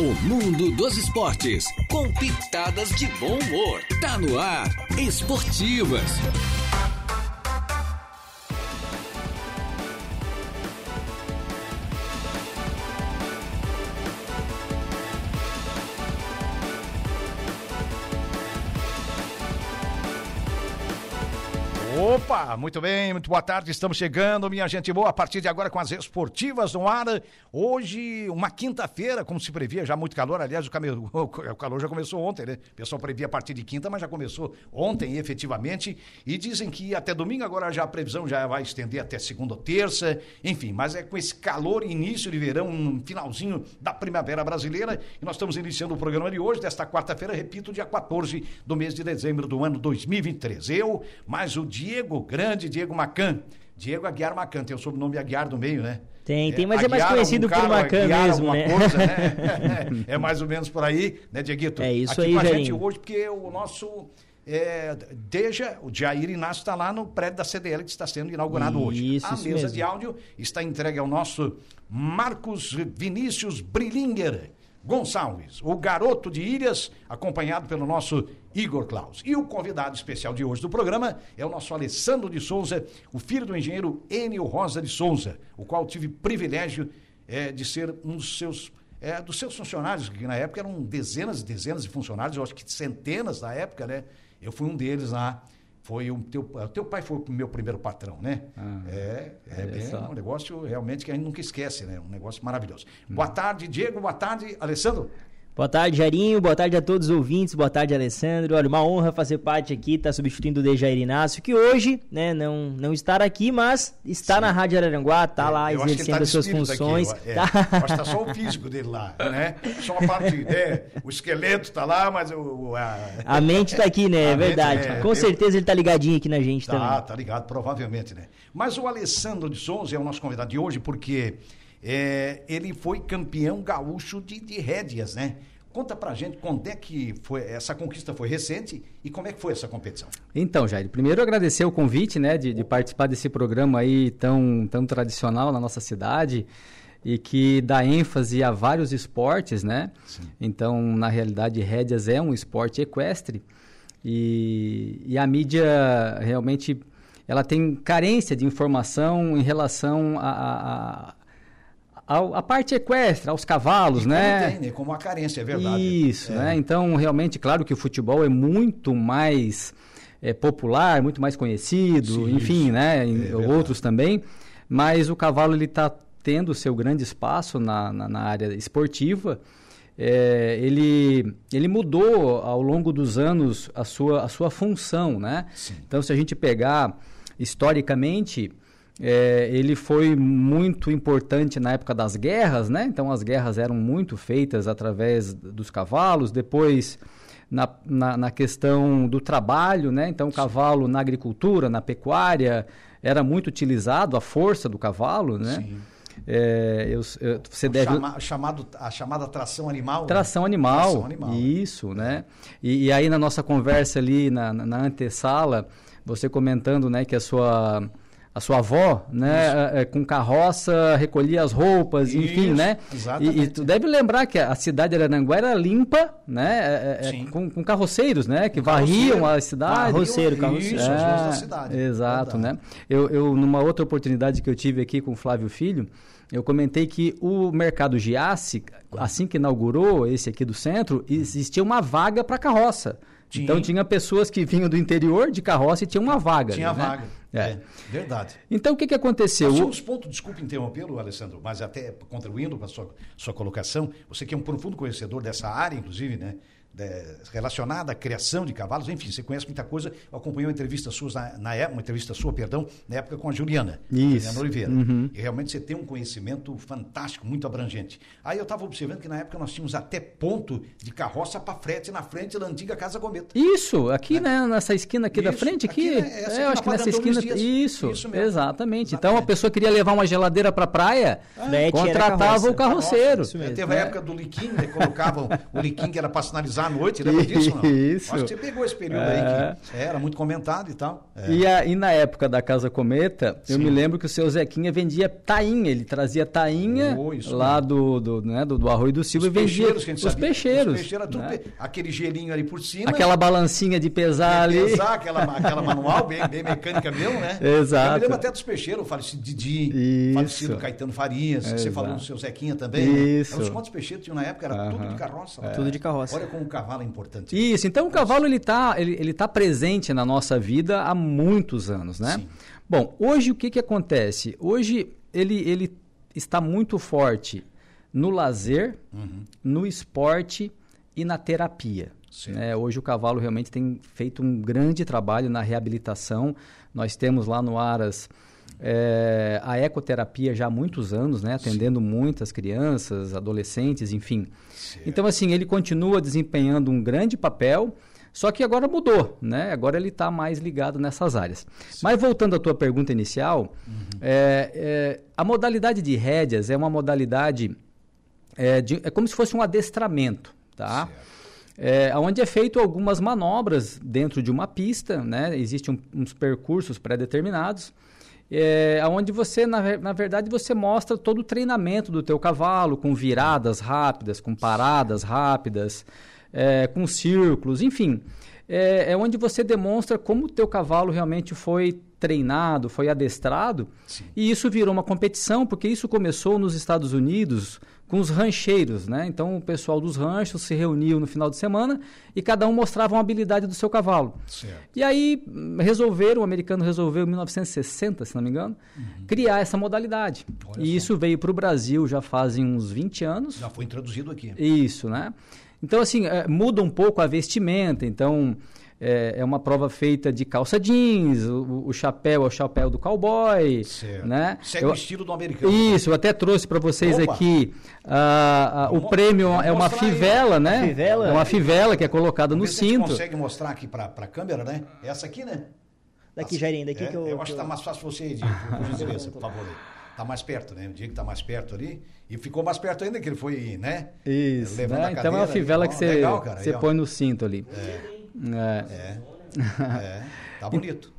O mundo dos esportes, com pitadas de bom humor. Tá no ar, Esportivas. Muito bem, muito boa tarde, estamos chegando, minha gente boa, a partir de agora com as esportivas no ar. Hoje, uma quinta-feira, como se previa, já muito calor, aliás, o, o calor já começou ontem, né? O pessoal previa a partir de quinta, mas já começou ontem, efetivamente, e dizem que até domingo, agora já a previsão já vai estender até segunda ou terça, enfim, mas é com esse calor, início de verão, um finalzinho da primavera brasileira, e nós estamos iniciando o programa de hoje, desta quarta-feira, repito, dia 14 do mês de dezembro do ano 2023. Eu, mais o Diego, grande Diego Macan. Diego Aguiar Macan, tem o sobrenome Aguiar no meio, né? Tem, tem, mas é, é mais conhecido por Macan mesmo, né? Coisa, né? é mais ou menos por aí, né, Dieguito? É isso Aqui aí, com a gente hoje, porque o nosso... É, Deja, o Jair Inácio está lá no prédio da CDL que está sendo inaugurado hoje. Isso, a isso mesa mesmo. de áudio está entregue ao nosso Marcos Vinícius Brillinger Gonçalves, o garoto de Ilhas, acompanhado pelo nosso Igor Klaus. E o convidado especial de hoje do programa é o nosso Alessandro de Souza, o filho do engenheiro Enio Rosa de Souza, o qual tive privilégio é, de ser um dos seus é, dos seus funcionários, que na época eram dezenas e dezenas de funcionários, eu acho que centenas na época, né? Eu fui um deles lá. Foi o teu, teu pai foi o meu primeiro patrão, né? Ah, é, é olha bem só. um negócio realmente que a gente nunca esquece, né? Um negócio maravilhoso. Boa tarde, Diego. Boa tarde, Alessandro. Boa tarde, Jairinho. Boa tarde a todos os ouvintes. Boa tarde, Alessandro. Olha, uma honra fazer parte aqui, estar substituindo o Dejair Inácio, que hoje, né, não, não estar aqui, mas está na Rádio Araranguá, está lá É, ele exercendo tá as suas funções. eu- é. Tá- que tá só o físico dele lá, né? Só a parte, é, o esqueleto tá lá, mas o... a... A mente tá aqui, né? A É mente, verdade. é, Com eu- certeza ele tá ligadinho aqui na gente Tá, também. tá ligado, provavelmente, né? Mas o Alessandro de Souza é o nosso convidado de hoje porque é, ele foi campeão gaúcho de, de rédeas, né? Conta pra gente quando é que foi, essa conquista foi recente e como é que foi essa competição. Então, Jair, primeiro agradecer o convite, né, de, de participar desse programa aí tão, tão tradicional na nossa cidade e que dá ênfase a vários esportes, né? Então, na realidade, rédeas é um esporte equestre e, e a mídia realmente ela tem carência de informação em relação a, a, ao- a parte equestre, aos cavalos, E né? Como tem, né? Como uma carência, é verdade. Isso, É. né? Então, realmente, claro que o futebol é muito mais é, popular, muito mais conhecido, Sim, enfim, isso. né? É outros também. Mas o cavalo ele está tendo seu grande espaço na, na, na área esportiva. É, ele, ele mudou ao longo dos anos a sua, a sua função, né? Sim. Então, se a gente pegar historicamente, é, ele foi muito importante na época das guerras, né? Então, as guerras eram muito feitas através dos cavalos. Depois, na, na, na questão do trabalho, né? Então, o cavalo na agricultura, na pecuária, era muito utilizado, a força do cavalo, né? Sim. É, eu- eu- você deve... Chama- chamado, a chamada tração animal. né? Tração animal. Tração animal. Isso, né? E, e aí na nossa conversa ali na, na, na antessala, você comentando, né, que a sua a sua avó, né, é, é, com carroça recolhia as roupas, enfim, Isso, né? exatamente. E, e tu deve lembrar que a cidade de Arananguá era limpa, né, é, é, com, com carroceiros, né, que varriam a cidade. Carroceiro, Isso, carroceiro. as ruas da É, cidade. Exato, Verdade. né? Eu, eu, numa outra oportunidade que eu tive aqui com o Flávio Filho, eu comentei que o mercado Giasse, assim que inaugurou esse aqui do centro, existia uma vaga para carroça. Tinha. Então tinha pessoas que vinham do interior de carroça e tinha uma vaga. Tinha ali, né? vaga. É. É, verdade. Então o que, que aconteceu? Nós O- tínhamos ponto, desculpe interrompê-lo, Alessandro, mas até contribuindo para a sua, sua colocação, você que é um profundo conhecedor dessa área, inclusive, né? De- relacionada à criação de cavalos, enfim, você conhece muita coisa. Eu acompanhei uma entrevista sua na, na época, uma entrevista sua, perdão, na época com a Juliana, Isso. Juliana Oliveira. Uhum. E realmente você tem um conhecimento fantástico, muito abrangente. Aí eu estava observando que na época nós tínhamos até ponto de carroça para frete na frente da antiga Casa Cometa. Isso, aqui né, nessa esquina aqui da Isso, frente, aqui, aqui, né, essa é, aqui eu na acho que nessa esquina, Dias. isso, Isso mesmo. exatamente. Então a Exatamente. pessoa queria levar uma geladeira para praia, Frete era contratava carroça. o carroceiro. Isso mesmo. Teve a né? época do Liquim, né? Colocavam o Liquim que era para sinalizar à noite, lembra disso? Não? Isso. Acho que você pegou esse período É. aí que era muito comentado e tal. É. E, a- e na época da Casa Cometa, eu Sim. me lembro que o seu Zequinha vendia tainha, ele trazia tainha Oh, lá do, do, né, do, do Arroio do Silva e vendia peixeiros que a gente os sabia. peixeiros. Os peixeiros, né? pe- aquele gelinho ali por cima. Aquela balancinha de pesar ali. pesar, aquela, aquela manual, bem, bem mecânica mesmo, né? Exato. Eu me lembro até dos peixeiros, o falecido Didi, Isso. o falecido Caetano Farias, que você Exato. falou do seu Zequinha também. né? Isso. Eram os quantos peixeiros tinham na época? Era tudo de carroça. lá. Tudo de carroça. Olha como o cavalo é importante. Isso, então o cavalo ele está ele, ele tá presente na nossa vida há muitos anos, né? Sim. Bom, hoje o que, que acontece? Hoje ele, ele está muito forte no lazer, Uhum. no esporte e na terapia. Né? Hoje o cavalo realmente tem feito um grande trabalho na reabilitação. Nós temos lá no Aras eh, a ecoterapia já há muitos anos, né? atendendo muitas crianças, adolescentes, enfim. Então, assim, ele continua desempenhando um grande papel, só que agora mudou, né? Agora ele está mais ligado nessas áreas. Mas voltando à tua pergunta inicial, é, é, a modalidade de rédeas é uma modalidade, é, de- é como se fosse um adestramento, tá? É, onde é feito algumas manobras dentro de uma pista, né? Existem um- uns percursos pré-determinados, é, onde você, na, na verdade, você mostra todo o treinamento do teu cavalo, com viradas rápidas, com paradas rápidas, é, com círculos, enfim. É, é onde você demonstra como o teu cavalo realmente foi treinado, foi adestrado, e isso virou uma competição, porque isso começou nos Estados Unidos com os rancheiros, né? Então o pessoal dos ranchos se reuniu no final de semana e cada um mostrava uma habilidade do seu cavalo. Certo. E aí hum, resolveram, o americano resolveu em 1960, se não me engano, criar essa modalidade. Uhum. Olha e só. isso veio para o Brasil já fazem uns 20 anos. Já foi introduzido aqui. Isso, né? Então, assim, é, muda um pouco a vestimenta. Então, é, é uma prova feita de calça jeans, o, o chapéu é o chapéu do cowboy, Certo. né? Segue Eu- o estilo do americano. Isso, eu até trouxe para vocês Opa. aqui ah, ah, o prêmio é uma mostrar aí. fivela, né? Fivela? É uma fivela que é colocada no Vamos gente cinto. consegue mostrar aqui para a câmera, né? Essa aqui, né? Daqui, Jairinho, daqui é, que eu... Eu acho que eu- tá mais fácil você, Diego, por gentileza, por favor. aí. Tá mais perto, né? O Diego tá mais perto ali. E ficou mais perto ainda que ele foi, né? Isso, Levando né? a Então é uma ali. fivela que você, legal, cara, você aí, põe no cinto ali. É. É. É. Tá bonito.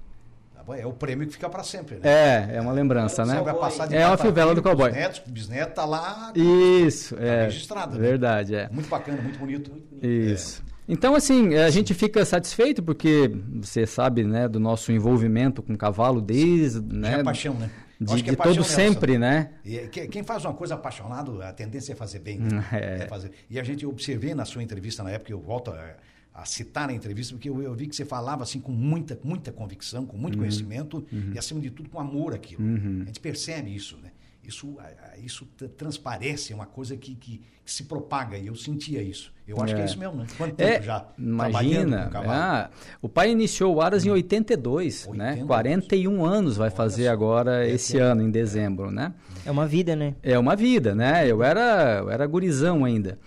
Tá É o prêmio que fica para sempre, né? É, é uma lembrança, né? Vai passar de É uma fivela do cowboy. pros Netos, bisneto, tá lá. Isso, é. registrado, né? Verdade, é. Muito bacana, muito bonito. Isso. Então, assim, a gente fica satisfeito porque você sabe, né, do nosso envolvimento com o cavalo desde, né, é paixão, né? De, acho que é de paixão, todo sempre, né? E é que- quem faz uma coisa apaixonado, a tendência é fazer bem. Né? É. É fazer. E a gente observei na sua entrevista na época, eu volto a, a citar a entrevista, porque eu, eu vi que você falava assim com muita, muita convicção, com Uhum. muito conhecimento e, acima de tudo, com amor aquilo. A gente percebe isso, né? Isso, isso transparece, é uma coisa que, que, que se propaga, e eu sentia isso. Eu acho que é isso mesmo, né? Quanto tempo É, já trabalhando com imagina. o cavalo? ah, o pai iniciou o Aras em 82, né? 82. 41 anos vai fazer agora É, esse é. ano, em dezembro, né? É uma vida, né? É uma vida, né? Eu era, eu era gurizão ainda.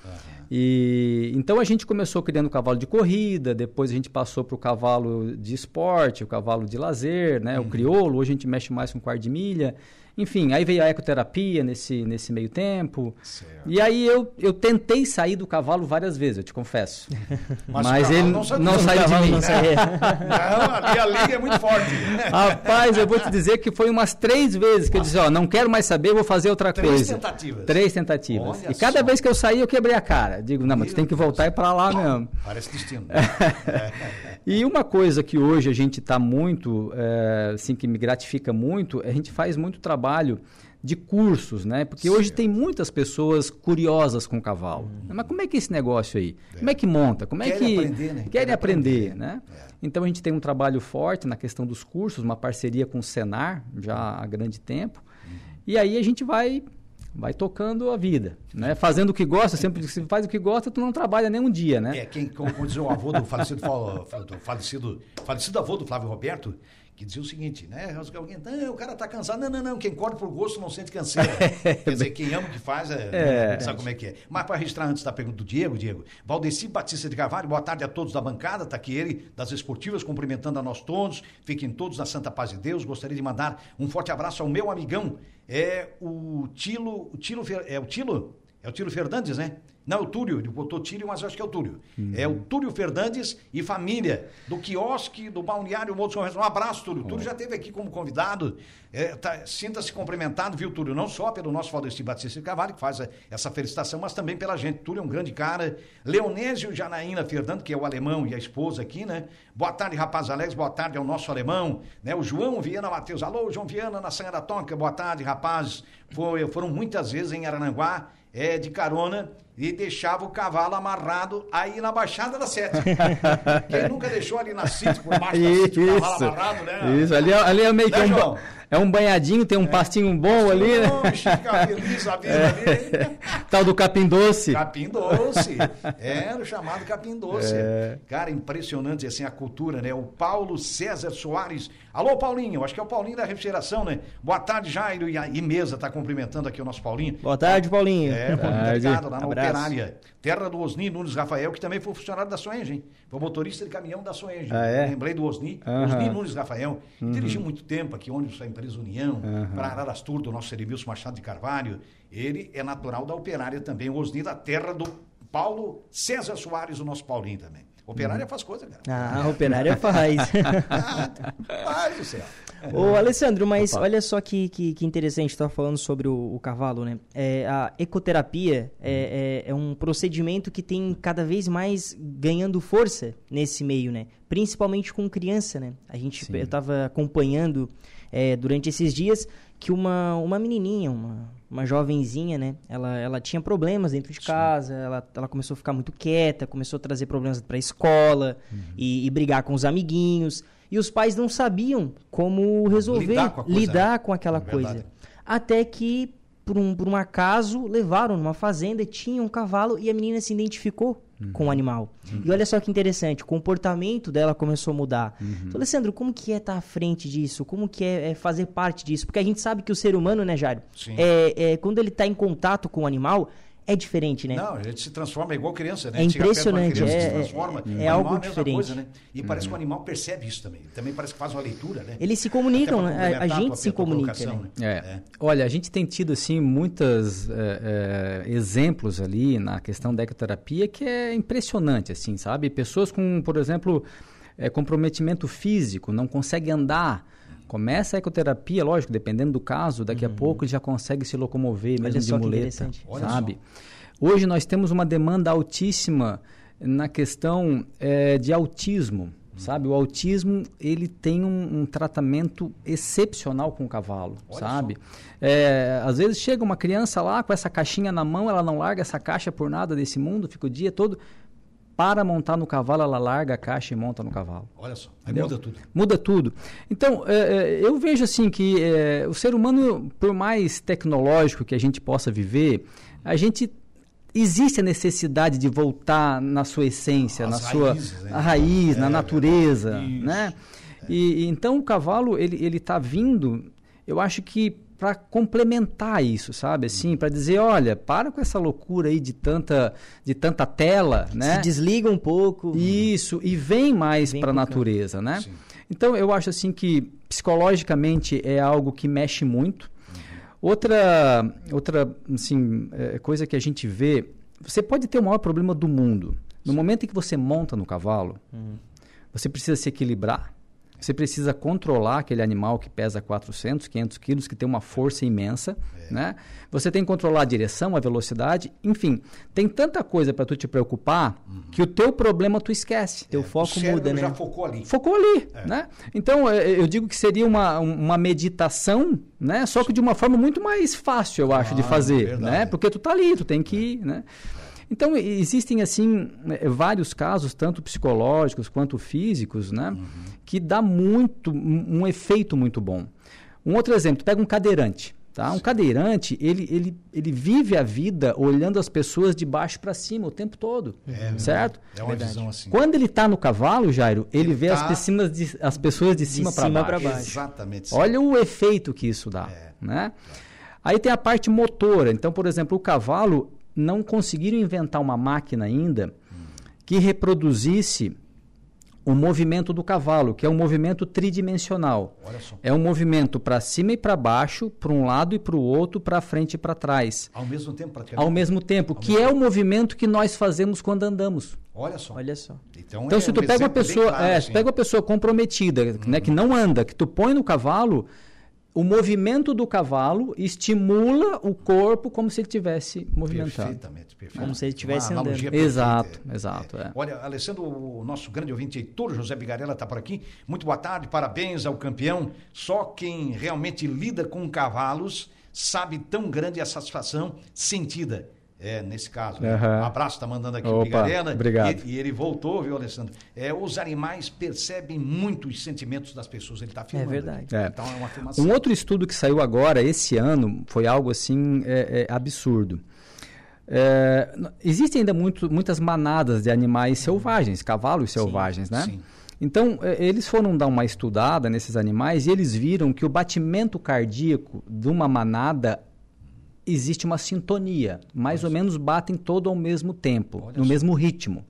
E então a gente começou criando cavalo de corrida, depois a gente passou para o cavalo de esporte, o cavalo de lazer, né? Uhum. O crioulo, hoje a gente mexe mais com quarto de milha. Enfim, aí veio a ecoterapia nesse, nesse meio tempo. Certo. E aí eu, eu tentei sair do cavalo várias vezes, eu te confesso. Mas Mas, ele não saiu de mim. não. Não, ali a liga é muito forte. Rapaz, eu vou te dizer que foi umas três vezes que eu disse, ó, não quero mais saber, vou fazer outra Três coisa. tentativas. Três tentativas. Olha e cada só. vez que eu saí, eu quebrei a cara. Digo, não, mas tu tem que voltar e ir pra lá mesmo. Parece destino. E uma coisa que hoje a gente está muito, é, assim, que me gratifica muito, a gente faz muito trabalho de cursos, né? Porque hoje Certo. tem muitas pessoas curiosas com o cavalo. Mas como é que é esse negócio aí? Como é que monta? Como é Querem que aprender, né? querem Querem aprender, aprender. né? É. Então a gente tem um trabalho forte na questão dos cursos, uma parceria com o Senar já há grande tempo. Uhum. E aí a gente vai vai tocando a vida, né? Fazendo o que gosta, sempre você faz o que gosta, tu não trabalha nem um dia, né? É, quem, como, como dizia o avô do falecido, fa- do falecido, falecido avô do Flávio Roberto, que dizia o seguinte, né? Alguém, não, o cara tá cansado. Não, não, não. Quem corre por gosto não sente canseira. Quer dizer, quem ama o que faz, é, é. sabe como é que é. Mas para registrar antes da pergunta do Diego, Diego, Valdeci Batista de Carvalho, boa tarde a todos da bancada. Tá aqui ele, das esportivas, cumprimentando a nós todos. Fiquem todos na Santa Paz de Deus. Gostaria de mandar um forte abraço ao meu amigão, é o Tilo, o Tilo, é o Tilo? É o Tilo Fernandes, né? Não, é o Túlio, ele botou Tílio, mas eu acho que é o Túlio. Uhum. É o Túlio Fernandes e família, do quiosque, do balneário Morro São Um abraço, Túlio. Oh. Túlio já esteve aqui como convidado. É, tá, Sinta-se cumprimentado, viu, Túlio? Não só pelo nosso Valdeci Batista de Carvalho, que faz a, essa felicitação, mas também pela gente. Túlio é um grande cara. Leonésio Janaína Fernando, que é o alemão e a esposa aqui, né? Boa tarde, rapaz Alex. Boa tarde ao nosso alemão. Né? O João Viana Matheus. Alô, João Viana, na Sanha da Tonca. Boa tarde, rapaz. Foi, foram muitas vezes em Arananguá é, de carona e deixava o cavalo amarrado aí na Baixada da Sete. Quem nunca deixou ali na City, por baixo da City, o cavalo amarrado, né? Isso, ali, é, ali é meio né, que um, é um banhadinho, tem um é. pastinho bom ali, né? Fica feliz a vida é. Tal do capim doce. Capim doce. Era o chamado capim doce. É. Cara, impressionante assim a cultura, né? O Paulo César Soares. Alô, Paulinho, acho que é o Paulinho da refrigeração, né? Boa tarde, Jairo e, e mesa tá cumprimentando aqui o nosso Paulinho. Boa tarde, Paulinho. É, Paulinho, tá ligado lá na Abraço. Operária. Terra do Osni Nunes Rafael, que também foi funcionário da Soenge, hein? Foi motorista de caminhão da Soenge. Ah, é? Lembrei do Osni. Uhum. Osni Nunes Rafael. Uhum. Dirigiu muito tempo aqui, onde a empresa União, uhum. para Ararastur, do nosso Edmilson Machado de Carvalho. Ele é natural da Operária também. O Osni da terra do Paulo César Soares, o nosso Paulinho também. Operária faz coisa, cara. Ah, operária faz. ah, faz o céu. Ô, Alessandro, mas Opa. olha só que, que, que interessante, estava falando sobre o, o, cavalo, né? É, a ecoterapia é, é, é, um procedimento que tem cada vez mais ganhando força nesse meio, né? Principalmente com criança, né? A gente, eu estava acompanhando é, durante esses dias que uma, uma menininha, uma, uma jovenzinha, né? Ela, ela tinha problemas dentro de casa, ela, ela começou a ficar muito quieta, começou a trazer problemas para a escola uhum. e, e, brigar com os amiguinhos. E os pais não sabiam como resolver, lidar com, coisa, lidar né? com aquela é coisa. Até que, por um, por um acaso, levaram numa fazenda, tinha um cavalo e a menina se identificou uhum. com o animal. Uhum. E olha só que interessante, o comportamento dela começou a mudar. Uhum. Então, Alessandro, como que é estar à frente disso? Como que é, é fazer parte disso? Porque a gente sabe que o ser humano, né, Jário? É, é, quando ele está em contato com o animal, é diferente, né? Não, a gente se transforma igual criança, né? É impressionante, criança, é, é, é algo diferente. Coisa, né? E uhum. parece que o animal percebe isso também. Também parece que faz uma leitura, né? Eles se comunicam, né? A, gente se comunica, né? né? É. Olha, a gente tem tido, assim, muitos é, é, exemplos ali na questão da ecoterapia que é impressionante, assim, sabe? Pessoas com, por exemplo, é, comprometimento físico, não conseguem andar, Começa a ecoterapia, lógico, dependendo do caso, daqui uhum. a pouco ele já consegue se locomover, mesmo de muleta, sabe? Hoje nós temos uma demanda altíssima na questão é, de autismo, sabe? O autismo, ele tem um, um tratamento excepcional com o cavalo, Olha sabe? É, às vezes chega uma criança lá com essa caixinha na mão, ela não larga essa caixa por nada desse mundo, fica o dia todo para montar no cavalo, ela larga a caixa e monta no cavalo. Olha só, aí muda tudo. Muda tudo. Então, é, é, eu vejo assim que é, o ser humano, por mais tecnológico que a gente possa viver, a gente existe a necessidade de voltar na sua essência, As na raízes, sua né? a raiz, na é, natureza, né? E, então o cavalo ele ele está vindo, eu acho que para complementar isso, sabe? Assim, para dizer, olha, para com essa loucura aí de tanta, de tanta tela, né? Se desliga um pouco. Isso, e vem mais para a natureza, né? Sim. Então, eu acho assim que psicologicamente é algo que mexe muito. Uhum. Outra, outra assim, é, coisa que a gente vê, você pode ter o maior problema do mundo. No Sim. momento em que você monta no cavalo, uhum. você precisa se equilibrar, você precisa controlar aquele animal que pesa 400, 500 quilos, que tem uma força imensa, é. né? Você tem que controlar a direção, a velocidade, enfim, tem tanta coisa para tu te preocupar uhum. que o teu problema tu esquece. Teu é, foco muda, né? já focou ali. Focou ali, é. né? Então, é, eu digo que seria uma, uma meditação, né? Só que de uma forma muito mais fácil, eu acho, ah, de fazer, né? Porque tu tá ali, tu tem que ir, né? Então, existem, assim, eh, vários casos, tanto psicológicos quanto físicos, né? Uhum. Que dá muito, um efeito muito bom. Um outro exemplo, pega um cadeirante. Tá? Um cadeirante, ele, ele, ele vive a vida olhando as pessoas de baixo para cima o tempo todo. É, certo? É uma Verdade. visão assim. Quando ele está no cavalo, Jairo, ele, Ele vê tá- as, pessoas de, as pessoas de cima para baixo. baixo. Exatamente. sim. Olha o efeito que isso dá. É. Né? Aí tem a parte motora. Então, por exemplo, o cavalo não conseguiram inventar uma máquina ainda que reproduzisse o movimento do cavalo, que é um movimento tridimensional. Olha só. É um movimento para cima e para baixo, para um lado e para o outro, para frente e para trás. Ao mesmo tempo, praticamente. Ao mesmo tempo, que é o movimento que nós fazemos quando andamos. Olha só. Olha só. Então, Então, é se tu um pega uma pessoa, claro, é, assim. pega uma pessoa comprometida, né, que não anda, que tu põe no cavalo, o movimento do cavalo estimula o corpo como se ele tivesse movimentado. Perfeitamente, perfeito. Como se ele analogia andando. Exato, perfeita, exato, é. Olha, Alessandro, o nosso grande ouvinte Heitor José Bigarella está por aqui. Muito boa tarde, parabéns ao campeão. Só quem realmente lida com cavalos sabe tão grande a satisfação sentida. É, nesse caso. né? Aham. Um abraço, está mandando aqui o Opa, Bigarella. obrigado. E, e ele voltou, viu, Alessandro? É, os animais percebem muito os sentimentos das pessoas. Ele está afirmando. verdade. aqui. É. Então é uma afirmação. Um outro estudo que saiu agora, esse ano, foi algo assim é, é, absurdo. É, existem ainda muito, muitas manadas de animais selvagens, cavalos selvagens, né? sim. Então, é, eles foram dar uma estudada nesses animais e eles viram que o batimento cardíaco de uma manada existe uma sintonia. Mais ou menos batem todo ao mesmo tempo, Olha no só. mesmo ritmo.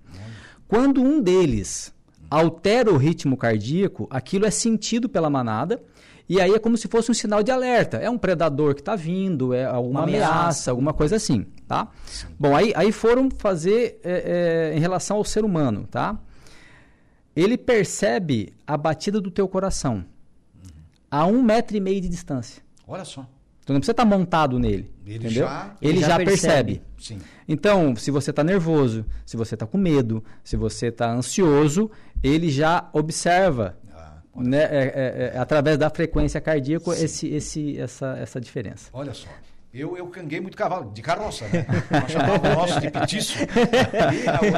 Quando um deles altera o ritmo cardíaco, aquilo é sentido pela manada. E aí é como se fosse um sinal de alerta. É um predador que está vindo, é alguma Uma ameaça, ameaça. alguma coisa assim, tá? Bom, aí, aí foram fazer é, é, em relação ao ser humano, tá? Ele percebe a batida do teu coração a um metro e meio de distância. Olha só. Tu não precisa estar montado nele, Ele entendeu? já- ele, ele já, já percebe. percebe. Sim. Então, se você está nervoso, se você está com medo, se você está ansioso, ele já observa, Ah, né, é- é- é, através da frequência cardíaca, esse, esse, essa, essa diferença. Olha só. Eu, eu canguei muito cavalo, de carroça, né? Nós chamávamos o nosso de petiço.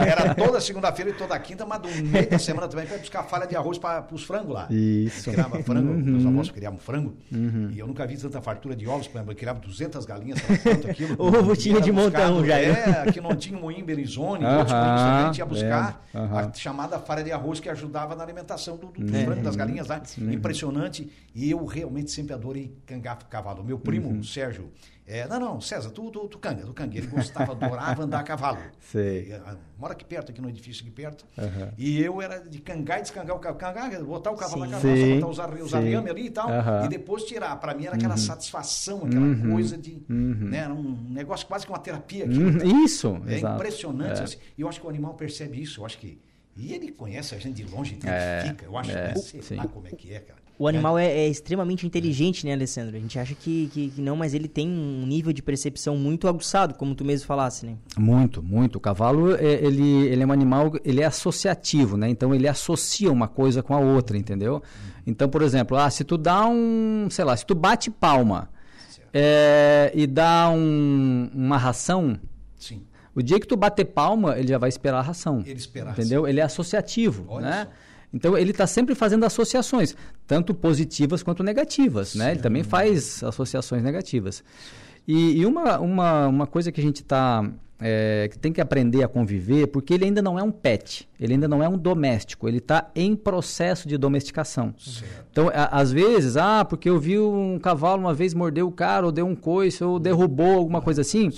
Era toda segunda-feira e toda quinta, mas no meio da semana também para buscar falha de arroz para os frangos lá. Isso. Uhum. Criava frango, meus avós criavam frango. E eu nunca vi tanta fartura de ovos, por exemplo, eu criava 200 galinhas, quanto aquilo. Ovo tinha de montão já, né? É, aqui não tinha moinho Berizone, e outros também, a gente ia buscar aham. a chamada falha de arroz que ajudava na alimentação do, do, dos É. frangos, das galinhas lá. Impressionante. E eu realmente sempre adorei cangar cavalo. Meu primo, Uhum. Sérgio, é, não, não, César, tu, tu, tu canga, tu canga. Ele gostava, adorava andar a cavalo. Sei. Ah, Mora aqui perto, aqui no edifício aqui perto. Aham. E eu era de cangar e descangar o cavalo. Cangar, botar o cavalo Sim. na carroça, botar os, arre- os arame ali e tal. Uhum. E depois tirar. Para mim era aquela satisfação, aquela coisa de. Né, era um negócio quase que uma terapia. aquilo. Hum, Isso, É exato. impressionante. É. assim. E eu acho que o animal percebe isso. Eu acho que. E ele conhece a gente de longe, É, identifica. eu acho, é, né? Sei sim. lá como é que é, cara. O animal é, é extremamente inteligente, né, Alessandro? A gente acha que, que, que não, mas ele tem um nível de percepção muito aguçado, como tu mesmo falasse, né? Muito, muito. O cavalo, é, ele, ele é um animal, ele é associativo, né? Então, ele associa uma coisa com a outra, entendeu? Então, por exemplo, ah, se tu dá um, sei lá, se tu bate palma é, e dá um- uma ração, Sim. o dia que tu bater palma, ele já vai esperar a ração. Ele espera a Entendeu? Ele é associativo, Olha né? só. Então ele está sempre fazendo associações, tanto positivas quanto negativas, né? Ele também faz associações negativas. E, e uma, uma, uma coisa que a gente tá, é, que tem que aprender a conviver, porque ele ainda não é um pet, ele ainda não é um doméstico, ele está em processo de domesticação. Certo. Então, a- às vezes, ah, porque eu vi um cavalo uma vez mordeu o cara, ou deu um coice, ou derrubou alguma coisa assim.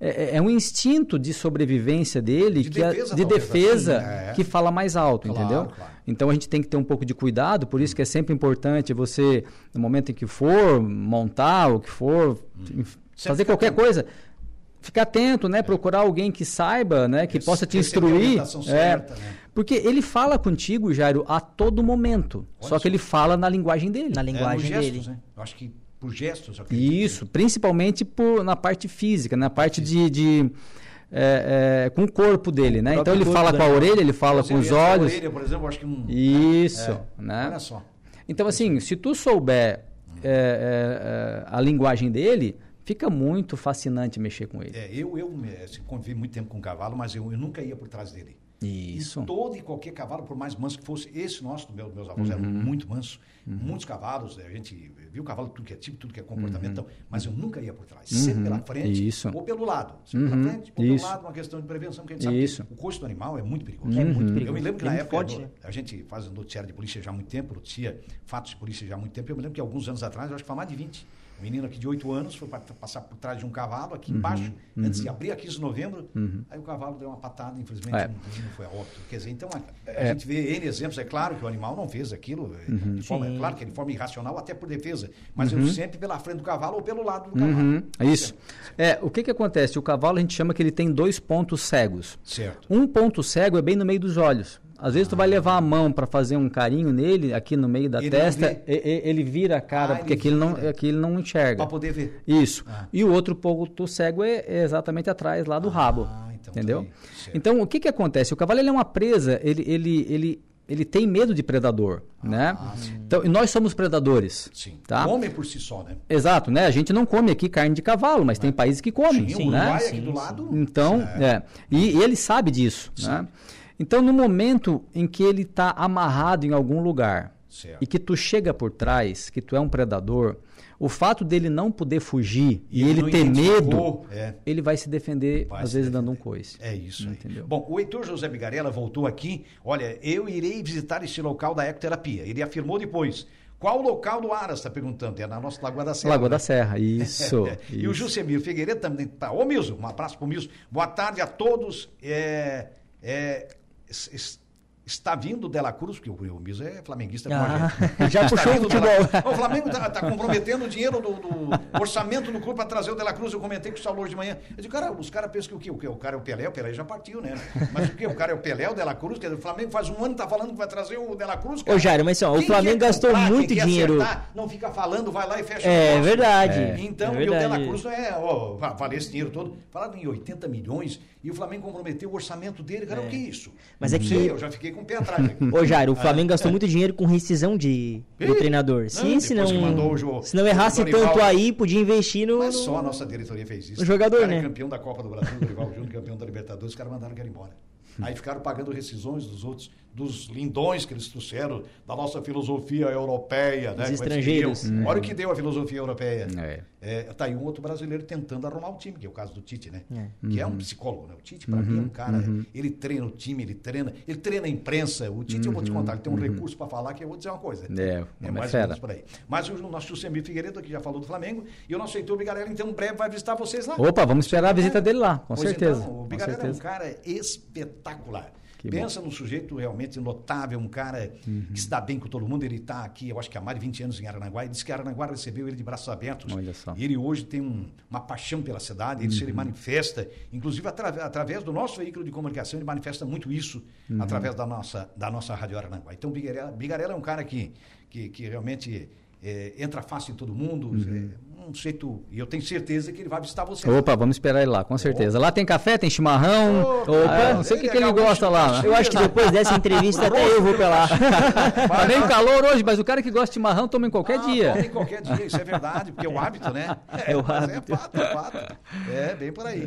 É, é um instinto de sobrevivência dele, De que a- defesa, de talvez, defesa assim, é. que fala mais alto, Claro, entendeu? claro. Então a gente tem que ter um pouco de cuidado, por isso que é sempre importante você, no momento em que for montar, o que for, enfim, fazer qualquer atento. coisa, ficar atento, né? Procurar alguém que saiba, né? Que possa te instruir. orientação É, certa, né? Porque ele fala contigo, Jairo, a todo momento. Olha só que só. ele fala na linguagem dele. Na É, linguagem gestos, dele. né? Eu acho que por gestos. Isso, principalmente por, na parte física, na parte de. de é, é, com o corpo dele, né? Então ele fala com a orelha, ele fala com os olhos. Orelha, por exemplo, acho que um. Isso, É, né? Olha só. Então, assim, se tu souber é, é, a linguagem dele, fica muito fascinante mexer com ele. É, eu, eu assim, convivi muito tempo com o cavalo, mas eu, eu nunca ia por trás dele. Isso. E todo e qualquer cavalo, por mais manso que fosse, esse nosso, do meu, meus avós, era muito manso, muitos cavalos, a gente viu o cavalo, tudo que é tipo, tudo que é comportamento, então, mas eu nunca ia por trás, sempre pela frente Isso. ou pelo lado. Sempre pela frente ou Isso. pelo lado, uma questão de prevenção, que a gente sabe Isso. que o costo do animal é muito perigoso. É muito Eu perigoso. me lembro que na muito época, no- né? a gente faz noticiário de polícia já há muito tempo, noticia fatos de polícia já há muito tempo, eu me lembro que alguns anos atrás, eu acho que foi mais de 20, um menino aqui de 8 anos foi pa- passar por trás de um cavalo aqui Uhum. embaixo, antes de abrir a 15 de novembro, aí o cavalo deu uma patada, infelizmente É. o menino foi a óbito. Quer dizer, então a, a gente vê N exemplos, é claro que o animal não fez aquilo, é, Uhum. de forma, é claro que é de forma irracional, até por defesa, mas eu sempre pela frente do cavalo ou pelo lado do cavalo. Uhum, isso. É, o que que acontece? O cavalo a gente chama que ele tem dois pontos cegos. Certo. Um ponto cego é bem no meio dos olhos. Às vezes tu vai levar a mão para fazer um carinho nele, aqui no meio da Ele testa, e- e- ele vira a cara, Ah, porque ele aquilo não, vira. aquilo não enxerga. Para poder ver. Isso. Ah. E o outro ponto cego é, é exatamente atrás lá do rabo. então entendeu? tá certo. Então, o que que acontece? O cavalo ele é uma presa, ele, ele, ele, ele tem medo de predador, né? Então, e nós somos predadores. Ah, Sim. Tá? O homem por si só, né? Exato, né? A gente não come aqui carne de cavalo, mas tem países que comem, Sim, o né? Uruguai sim, aqui do lado. Então, é. E, e ele sabe disso, né? Então, no momento em que ele está amarrado em algum lugar Certo. e que tu chega por trás, que tu é um predador, o fato dele não poder fugir e, ele ele ter medo, é. ele vai se defender, Vai às se vezes dando um defender. coice. É isso aí. Entendeu? Bom, o Heitor José Bigarella voltou aqui. Olha, eu irei visitar este local da ecoterapia. Ele afirmou depois. Qual o local do Aras? Está perguntando. É na nossa Lagoa da Serra. Lagoa né? da Serra, isso. E o isso. Jusemir Figueiredo também tá. Ô, Milzo, um abraço pro Milzo. Boa tarde a todos. É, é, It's it's. Está vindo o Dela Cruz, porque o, Milzo é flamenguista como a Ah, gente. já Está puxou o futebol. O Flamengo está comprometendo o dinheiro do, do orçamento do clube para trazer o Dela Cruz. Eu comentei com o Saulo hoje de manhã. Eu disse, cara, os caras pensam que o quê? O, quê? o cara é o Pelé, o Pelé já partiu, né? Mas o quê? O cara é o Pelé, o Dela Cruz? Quer dizer, o Flamengo faz um ano que tá falando que vai trazer o Dela Cruz. cara. Ô, Jairo, mas ó, o Flamengo gastou comprar, muito dinheiro. acertar, não fica falando, vai lá e fecha o É verdade. Então, é e o Dela verdade. Cruz é, ó, va- valer esse dinheiro todo. Falaram em 80 milhões e o Flamengo comprometeu o orçamento dele. Cara, o que é isso? Mas é que- eu já fiquei com o pé atrás. aqui. Ô, Jairo, o Flamengo gastou muito dinheiro com rescisão de, do treinador. Se, depois se não, jo- se não errasse Dorival- tanto aí, podia investir no. Mas só a nossa diretoria fez isso. O jogador, o cara né? É campeão da Copa do Brasil, o Dorival Júnior, campeão da Libertadores, os caras mandaram que era embora. Aí ficaram pagando rescisões dos outros, dos lindões que eles trouxeram da nossa filosofia europeia, né? Os como eles estrangeiros. Olha o que deu a filosofia europeia. É. É, tá aí um outro brasileiro tentando arrumar o time, que é o caso do Tite, né? É. Que é um psicólogo, né? O Tite, para mim, é um cara. Ele treina o time, ele treina, ele treina a imprensa. O Tite, eu vou te contar, ele tem um recurso para falar que eu vou dizer uma coisa. É, é é mais ou fera. menos por aí. Mas o nosso Jusemir Figueiredo aqui já falou do Flamengo, e o nosso Heitor Bigarella, então, em breve vai visitar vocês lá. Opa, vamos esperar a visita dele lá, com Pois certeza. então, o Bigarella é um cara espetacular. Que Pensa num sujeito realmente notável, um cara Uhum. que se dá bem com todo mundo. Ele está aqui, eu acho que há mais de 20 anos em Aranaguá, e disse que Aranaguá recebeu ele de braços abertos. Olha só. E ele hoje tem um- uma paixão pela cidade, ele se ele manifesta, inclusive atra- através do nosso veículo de comunicação, ele manifesta muito isso através da nossa, da nossa Rádio Aranaguá. Então, Bigarella, Bigarella é um cara que, que, que realmente é, entra fácil em todo mundo, é um jeito, e eu tenho certeza que ele vai visitar você. Opa, vamos esperar ele lá, com certeza. Lá tem café, tem chimarrão. Opa, Opa, não sei o que, ele que ele é gosta lá. Eu acho que depois dessa entrevista até eu vou pra lá. Tá nem calor hoje, mas o cara que gosta de chimarrão toma em qualquer Ah, dia. toma em qualquer dia, isso é verdade, porque é o hábito, né? É o mas hábito. É fato, é fato. É, bem por aí.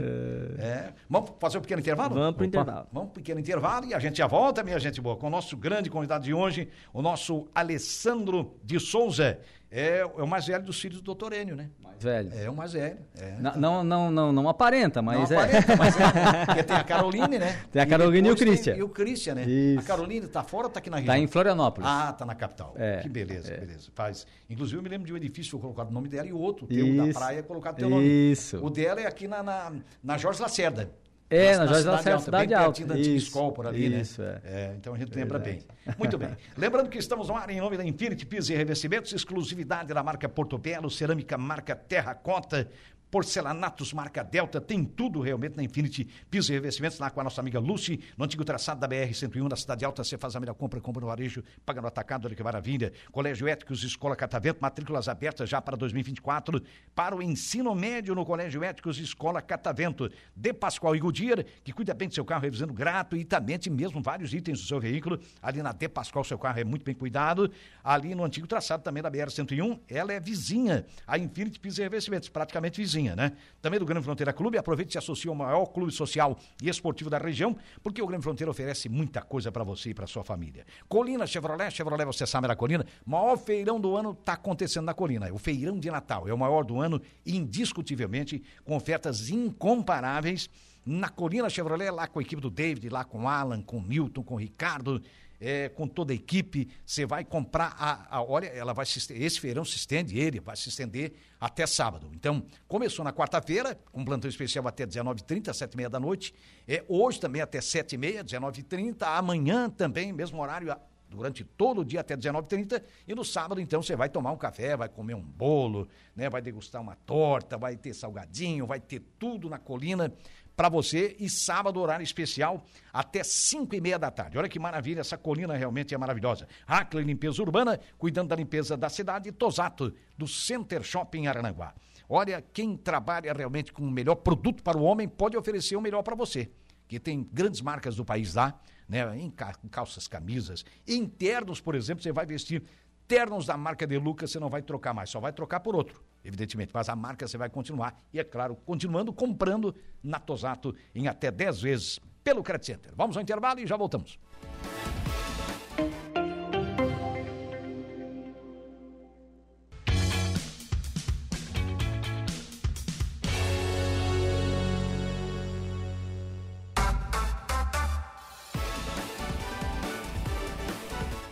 É. Vamos fazer um pequeno intervalo? Vamos pro intervalo. Vamos pro pequeno intervalo e a gente já volta, minha gente boa, com o nosso grande convidado de hoje, o nosso Alessandro de Souza. É, é o mais velho dos filhos do doutor Enio, né? Mais velho. É o mais velho. É. Não, não, não, não, não aparenta, mas Não é. aparenta, mas é. Porque tem a Caroline, né? Tem a Caroline e o depois tem- Christian. E o Christian, né? Isso. A Caroline tá fora ou tá aqui na região? Tá em Florianópolis. Ah, tá na capital. É, que beleza, é. beleza. Faz. Inclusive, eu me lembro de um edifício que foi colocado o nome dela e outro, o teu da praia, é colocado o teu nome. Isso. O dela é aqui na, na, na Jorge Lacerda. É, na Jorge Lacerda, bem Cidade Alta. pertinho da antiga escola por ali, né? isso, é. Então a gente lembra bem. Muito bem. Lembrando que estamos no ar em nome da Infinity Pisos e Revestimentos, exclusividade da marca Porto Belo, cerâmica marca Terracota, porcelanatos marca Delta, tem tudo realmente na Infinity Pisos e Revestimentos, lá com a nossa amiga Lucy, no antigo traçado da BR-101, na Cidade Alta, você faz a melhor compra, compra no varejo, paga no atacado, olha que maravilha. Colégio Éticos, Escola Catavento, matrículas abertas já para 2024, para o ensino médio no Colégio Éticos, Escola Catavento. De Pascoal e Goodyear, que cuida bem do seu carro, revisando gratuitamente mesmo vários itens do seu veículo. Ali na De Pascoal, seu carro é muito bem cuidado. Ali no antigo traçado também da BR-101, ela é vizinha. A Infinity Pisos e Revestimentos, praticamente vizinha. Né? Também do Grande Fronteira Clube. Aproveite e se associe ao maior clube social e esportivo da região, porque o Grande Fronteira oferece muita coisa para você e para sua família. Colina Chevrolet, Chevrolet você sabe da Colina, maior feirão do ano está acontecendo na Colina. O feirão de Natal é o maior do ano, indiscutivelmente, com ofertas incomparáveis na Colina Chevrolet, lá com a equipe do David, lá com o Alan, com o Milton, com o Ricardo, é, com toda a equipe. Você vai comprar a, a. Olha, ela vai se, esse feirão se estende, ele vai se estender até sábado. Então, começou na quarta-feira, com um plantão especial até 19h30, 7h30 da noite. É, hoje também até 7h30, 19h30. Amanhã também, mesmo horário, durante todo o dia até 19h30 e no sábado então você vai tomar um café, vai comer um bolo, né, vai degustar uma torta, vai ter salgadinho, vai ter tudo na colina para você e sábado horário especial até 5 e meia da tarde. Olha que maravilha, essa colina realmente é maravilhosa. Hackley Limpeza Urbana, cuidando da limpeza da cidade, Tosato, do Center Shopping Arananguá. Olha, quem trabalha realmente com o melhor produto para o homem pode oferecer o melhor para você. Que tem grandes marcas do país lá, né? Em calças, camisas, em ternos, por exemplo, você vai vestir ternos da marca De Lucas, você não vai trocar mais, só vai trocar por outro evidentemente, mas a marca você vai continuar e, é claro, continuando comprando na Tosato em até 10 vezes pelo Credit Center. Vamos ao intervalo e já voltamos.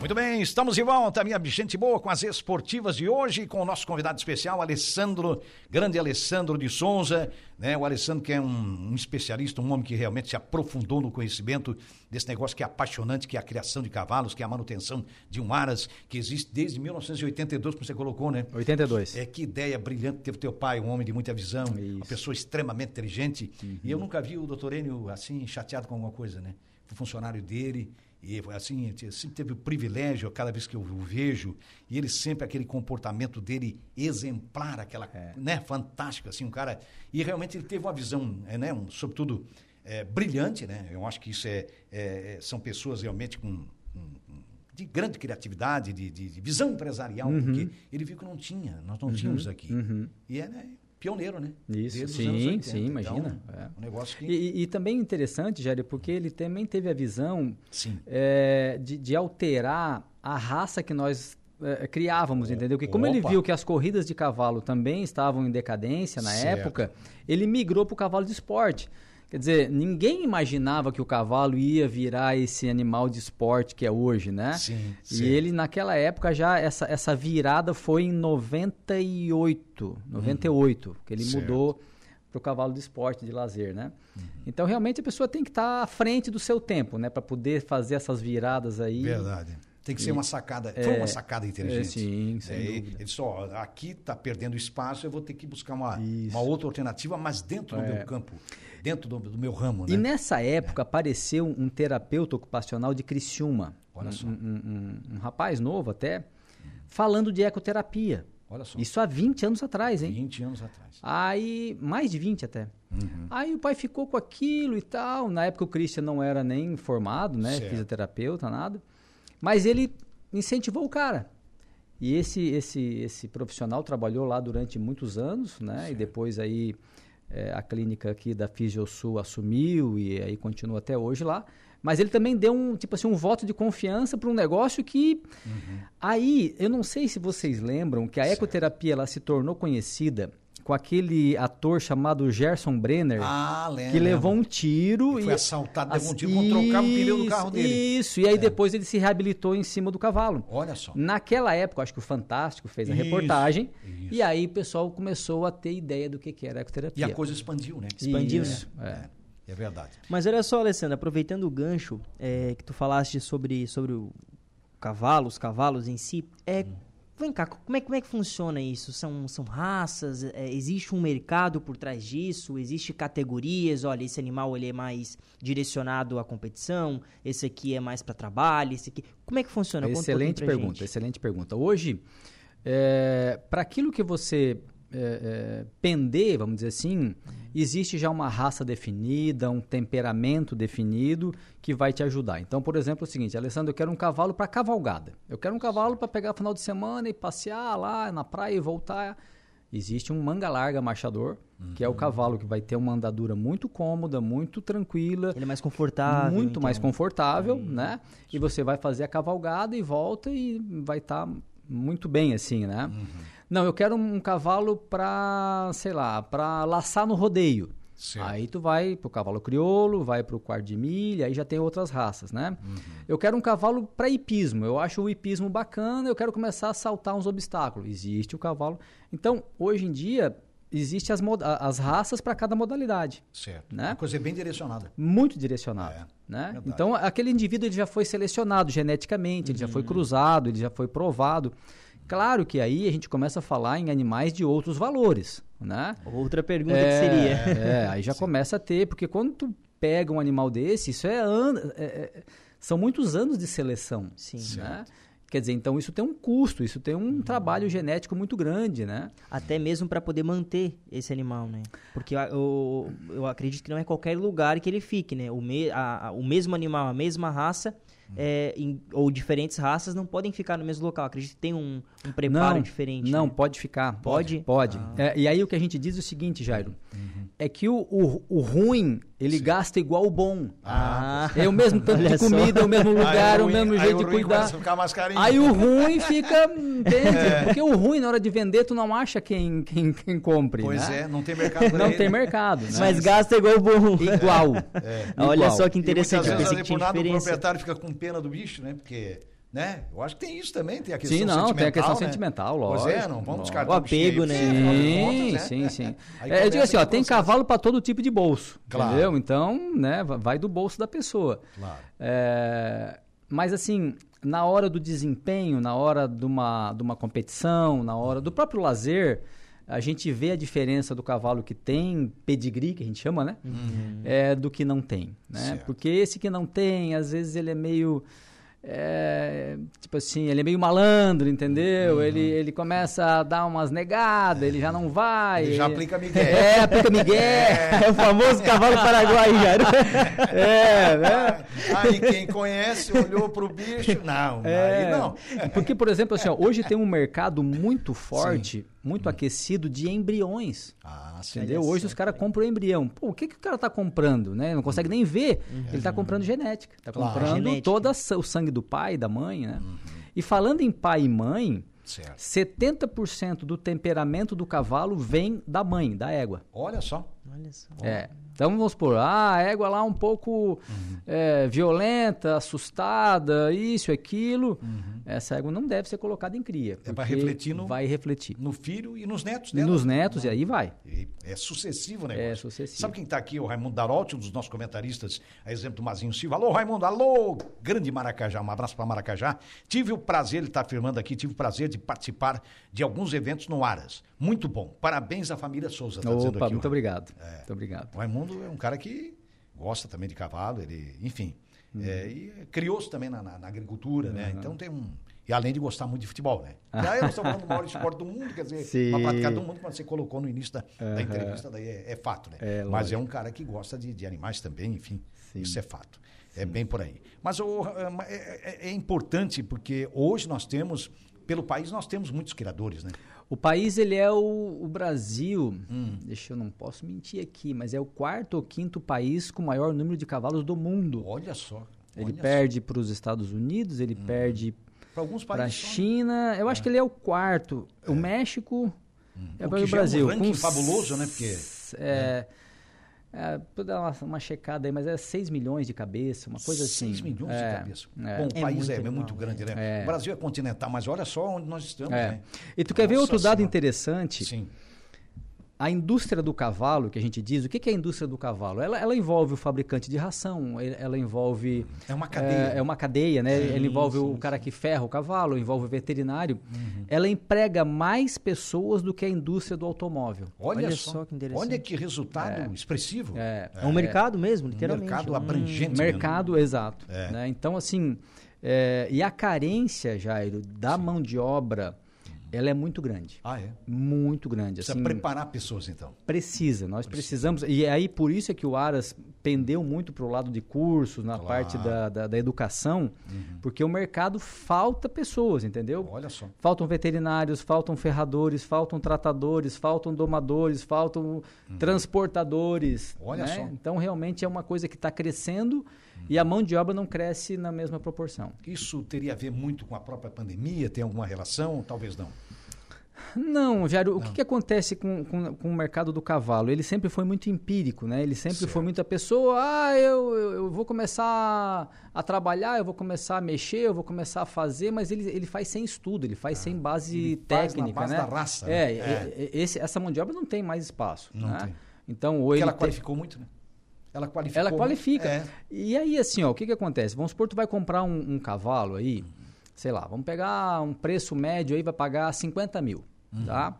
Muito bem, estamos de volta, minha gente boa, com as esportivas de hoje, com o nosso convidado especial, Alessandro, grande Alessandro de Souza, né? O Alessandro que é um, um, especialista, um homem que realmente se aprofundou no conhecimento desse negócio que é apaixonante, que é a criação de cavalos, que é a manutenção de um aras, que existe desde 1982, como você colocou, né? 82. É, que ideia brilhante teve teu pai, um homem de muita visão, Isso. uma pessoa extremamente inteligente, uhum. e eu nunca vi o doutor Enio assim, chateado com alguma coisa, né? Fui funcionário dele, e assim, sempre teve o privilégio, cada vez que eu o vejo, e ele sempre aquele comportamento dele exemplar, aquela, é. né, fantástico, assim, um cara. E realmente ele teve uma visão, é, né, um, sobretudo, é, brilhante, né? Eu acho que isso é, é, é são pessoas realmente com. de grande criatividade, de, de, de visão empresarial, uhum. porque ele viu que não tinha, nós não uhum. tínhamos aqui. Uhum. E é, né, pioneiro, né? Isso, Desde sim, 80. sim, imagina. Então, é. um negócio que... e, e, também interessante, Jair, porque ele também teve a visão é, de, de, alterar a raça que nós é, criávamos, entendeu? Que como Opa. ele viu que as corridas de cavalo também estavam em decadência na certo. época, ele migrou para o cavalo de esporte. Quer dizer, ninguém imaginava que o cavalo ia virar esse animal de esporte que é hoje, né? Sim. E sim. ele, naquela época, já, essa, essa virada foi em 98, 98, uhum. que ele certo. mudou para o cavalo de esporte, de lazer, né? Uhum. Então, realmente, a pessoa tem que estar tá à frente do seu tempo, né? Para poder fazer essas viradas aí. Verdade. Tem que ser uma sacada. É, foi uma sacada inteligente. É, sim, sem é, Ele só, aqui está perdendo espaço, eu vou ter que buscar uma, uma outra alternativa, mas dentro do é. meu campo dentro do, do meu ramo. Né? E nessa época é. apareceu um terapeuta ocupacional de Criciúma, Olha só. Um, um, um, rapaz novo até, falando de ecoterapia. Olha só. Isso há 20 anos atrás, hein? 20 anos atrás. Aí, mais de 20 até. Uhum. Aí o pai ficou com aquilo e tal. Na época o Christian não era nem formado, né? Certo. Fisioterapeuta, nada. Mas ele incentivou o cara. E esse, esse, esse profissional trabalhou lá durante muitos anos, né? Certo. E depois aí é, a clínica aqui da Fisiosul assumiu e aí continua até hoje lá. Mas ele também deu um, tipo assim, um voto de confiança para um negócio que uhum. aí, eu não sei se vocês lembram que a certo. ecoterapia ela se tornou conhecida com aquele ator chamado Gerson Brenner, ah, que levou um tiro e foi assaltado, levou um tiro quando trocava o pneu do carro dele. Isso, e aí é. depois ele se reabilitou em cima do cavalo. Olha só. Naquela época, acho que o Fantástico fez a isso, reportagem isso. e aí o pessoal começou a ter ideia do que, que era a ecoterapia. E a coisa expandiu, né? Expandiu. Isso, é. é. É verdade. Mas olha só, Alessandra, aproveitando o gancho é, que tu falaste sobre, sobre o cavalo, os cavalos em si, é hum. Vem cá, como é, como é que funciona isso? São, são raças? É, existe um mercado por trás disso? Existe categorias? Olha, esse animal ele é mais direcionado à competição, esse aqui é mais para trabalho, esse aqui... Como é que funciona? Excelente pergunta, gente. excelente pergunta. Hoje, é, para aquilo que você é, é, pender, vamos dizer assim, existe já uma raça definida, um temperamento definido que vai te ajudar. Então, por exemplo, é o seguinte, Alessandro, eu quero um cavalo para cavalgada. Eu quero um cavalo para pegar final de semana e passear lá na praia e voltar. Existe um manga larga marchador, que é o cavalo que vai ter uma andadura muito cômoda, muito tranquila, Ele é mais confortável. muito então. mais confortável, né? E você vai fazer a cavalgada e volta e vai estar muito bem assim, né? Não, eu quero um cavalo para, sei lá, para laçar no rodeio. Certo. Aí tu vai pro cavalo crioulo, vai pro quarto de milha, aí já tem outras raças, né? Eu quero um cavalo para hipismo. Eu acho o hipismo bacana, eu quero começar a saltar uns obstáculos. Existe o cavalo. Então, hoje em dia, existem as, as raças para cada modalidade Certo. Né? Uma coisa bem direcionada. muito direcionado, É, né? verdade. Então aquele indivíduo ele já foi selecionado geneticamente, ele já Uhum. foi cruzado, ele já foi provado. Claro que aí a gente começa a falar em animais de outros valores, né? Outra pergunta É, que seria. é, aí já começa a ter, porque quando tu pega um animal desse, isso é, an- é- é- são muitos anos de seleção, Sim. né? Quer dizer, então isso tem um custo, isso tem um trabalho genético muito grande, né? Até mesmo para poder manter esse animal, né? Porque eu, eu acredito que não é qualquer lugar que ele fique, né? O, me, a- a- o mesmo animal, a mesma raça, é, em- ou diferentes raças não podem ficar no mesmo local. Acredito que tem um, um preparo não, diferente. Não, né? pode ficar. Pode? Pode. Ah. É, e aí o que a gente diz é o seguinte, Jairo. Uhum. É que o, o, o ruim, ele gasta igual o bom. Ah, É o mesmo tanto Olha de comida, é o mesmo lugar, o ruim- mesmo aí jeito o de cuidar. Aí o ruim fica. Entende? Porque o ruim, na hora de vender, tu não acha quem, quem, quem compre. Pois né? é, não tem mercado Não ele. tem mercado. Né? mas gasta igual o bom. Igual. Olha Igual. só que E interessante, eu muitas vezes, por nada, o proprietário fica com pena do bicho, né? Porque, né? Eu acho que tem isso também, tem a questão Sim, não, sentimental, tem a questão né? sentimental, Pois lógico. é, não vamos descartar O apego, né? de Sim, contas, né? sim, sim. É, eu digo assim, ó, tem processo. cavalo para todo tipo de bolso, Claro. entendeu? Então, né, va- vai do bolso da pessoa. Claro. É, mas assim, na hora do desempenho, na hora de uma, de uma competição, na hora do próprio lazer, a gente vê a diferença do cavalo que tem pedigree, que a gente chama, né? É, do que não tem, né? Certo. Porque esse que não tem, às vezes ele é meio... é, tipo assim, ele é meio malandro, entendeu? Uhum. Ele, ele começa a dar umas negadas, ele já não vai. Ele já aplica Miguel. É, aplica Miguel. É o famoso cavalo paraguai, cara. É, né? Aí quem conhece olhou pro bicho, não, É, aí não. Porque, por exemplo, assim, ó, hoje tem um mercado muito forte, muito aquecido de embriões. Ah. Entendeu? Hoje os caras compram embrião. Pô, o que, que o cara tá comprando, né? Não consegue nem ver. Ele tá comprando genética. Tá Claro. comprando Genética. todo o sangue do pai, da mãe, né? E falando em pai e mãe, Certo. 70% do temperamento do cavalo vem da mãe, da égua. Olha só. Olha só. É. Então vamos supor, ah, a égua lá um pouco é, violenta, assustada, isso, aquilo. Essa égua não deve ser colocada em cria. É porque refletir no- Vai refletir. No filho e nos netos dela. Nos netos, e aí vai. E É sucessivo o negócio. É sucessivo. Sabe quem está aqui? O Raimundo Darotti, um dos nossos comentaristas, a exemplo do Mazinho Silva. Alô, Raimundo, alô, grande Maracajá, um abraço para Maracajá. Tive o prazer, ele está afirmando aqui, tive o prazer de participar de alguns eventos no Aras. Muito bom. Parabéns à família Souza, está dizendo Opa, aqui. muito o- obrigado. Muito obrigado. O Raimundo é um cara que gosta também de cavalo, ele, enfim. é, e criou-se também na, na- na agricultura, né? Então tem um. E além de gostar muito de futebol, né? Daí nós estamos falando do maior esporte do mundo, quer dizer, Sim. uma praticada do mundo, quando você colocou no início da, da entrevista, daí é, é fato, né? É, Mas é um cara que gosta de, de animais também, enfim. Sim. Isso é fato. É bem por aí. Mas o, é, é- é importante porque hoje nós temos, pelo país, nós temos muitos criadores, né? O país, ele é o, o Brasil, Hum. deixa eu não posso mentir aqui, mas é o quarto ou quinto país com o maior número de cavalos do mundo. Olha só. Ele olha perde para os Estados Unidos, ele perde Para a né? China. Eu acho que ele é o quarto. O México é O o já é um Brasil. ranking com fabuloso, né? Porque- É, é, vou dar uma, uma checada aí, mas é 6 milhões de cabeça, uma coisa assim. 6 milhões É, de cabeça. é. Bom, o É país muito é, é animal, muito grande, né? É. O Brasil é continental, mas olha só onde nós estamos, É. né? E tu quer ver Nossa outro dado Senhora. interessante? Sim. A indústria do cavalo, que a gente diz, o que é a indústria do cavalo? Ela, ela envolve o fabricante de ração, ela envolve. É uma cadeia. É, é uma cadeia, né? Sim, ela envolve o sim, cara que ferra o cavalo, envolve o veterinário. Uhum. Ela emprega mais pessoas do que a indústria do automóvel. Olha, Olha só, que interessante. Olha que resultado expressivo. É, É um mercado mesmo, literalmente. mercado um- abrangente. mercado, exato. É. né? Então, assim, é, e a carência, Jairo, da mão de obra ela é muito grande. Ah, é? Muito grande. Precisa assim, preparar pessoas, então. Precisa, nós precisamos. E aí, por isso é que o Aras pendeu muito para o lado de cursos, na Claro. parte da, da, da educação, porque o mercado falta pessoas, entendeu? Olha só. Faltam veterinários, faltam ferradores, faltam tratadores, faltam domadores, faltam transportadores. Olha né? só. Então, realmente é uma coisa que está crescendo e a mão de obra não cresce na mesma proporção. Isso teria a ver muito com a própria pandemia? Tem alguma relação? Talvez não. Não, Jairo, o que, que acontece com, com, com o mercado do cavalo? Ele sempre foi muito empírico, né? Ele sempre Certo. foi muita pessoa, ah, eu, eu, eu vou começar a trabalhar, eu vou começar a mexer, eu vou começar a fazer, mas ele, ele faz sem estudo, ele faz sem base Ah, ele faz na técnica, base né? da raça, É, né? é, é, esse, essa mão de obra não tem mais espaço, Não né? tem. Então, ou Porque ela tem- qualificou muito, né? Ela qualificou. ela qualifica. É. E aí, assim, ó, o que que acontece? Vamos supor, tu vai comprar um, um cavalo aí, sei lá, vamos pegar um preço médio aí, vai pagar 50 mil, Uhum. tá?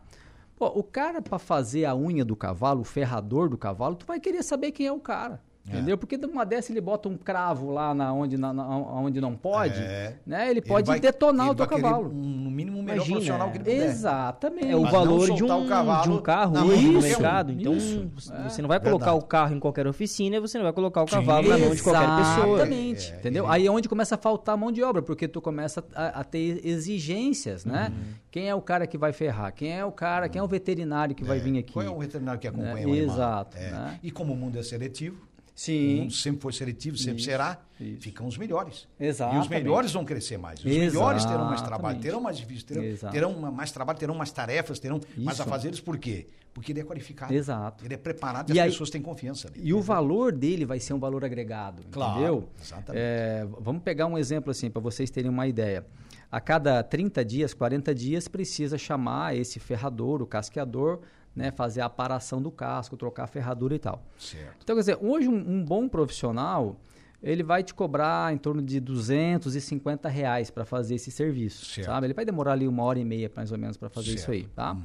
Pô, o cara para fazer a unha do cavalo, o ferrador do cavalo, tu vai querer saber quem é o cara. É. Entendeu? Porque numa dessa ele bota um cravo lá na onde, na, na- onde não pode, É. né? Ele pode vai- detonar ele o teu cavalo. um, no mínimo, o melhor Imagina, profissional que ele puder. Exatamente. É o Mas valor de um, cavalo de um carro na hoje no mercado. Então, Isso. você não vai colocar verdade. o carro em qualquer oficina e você não vai colocar o Sim. cavalo na mão de qualquer pessoa. Exatamente. É, entendeu? Aí é onde começa a faltar mão de obra, porque tu começa a, a ter exigências, né? Uhum. Quem é o cara que vai ferrar? Quem é o cara, quem é o veterinário que vai vir aqui? Qual é o veterinário que acompanha Né? o animal? Exato, É. né? E como o mundo é seletivo, o Sim. mundo sempre foi seletivo, sempre será, isso. ficam os melhores. Exatamente. E os melhores vão crescer mais. Os melhores terão mais trabalho, Exatamente. terão mais difícil, terão, Exato. terão mais trabalho, terão mais tarefas, terão mais Isso. afazeres. Por quê? Porque ele é qualificado. Exato. Ele é preparado e, E as aí- pessoas têm confiança nele. E o valor dele vai ser um valor agregado, Claro, entendeu? exatamente. É, vamos pegar um exemplo assim para vocês terem uma ideia. A cada 30 dias, 40 dias, precisa chamar esse ferrador, o casqueador, né, fazer a aparação do casco, trocar a ferradura e tal. Certo. Então, quer dizer, hoje um, um bom profissional, ele vai te cobrar em torno de 250 reais para fazer esse serviço, Certo. sabe? Ele vai demorar ali uma hora e meia, mais ou menos, para fazer isso Certo. aí, tá?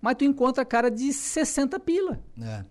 Mas tu encontra cara de 60 pila. É.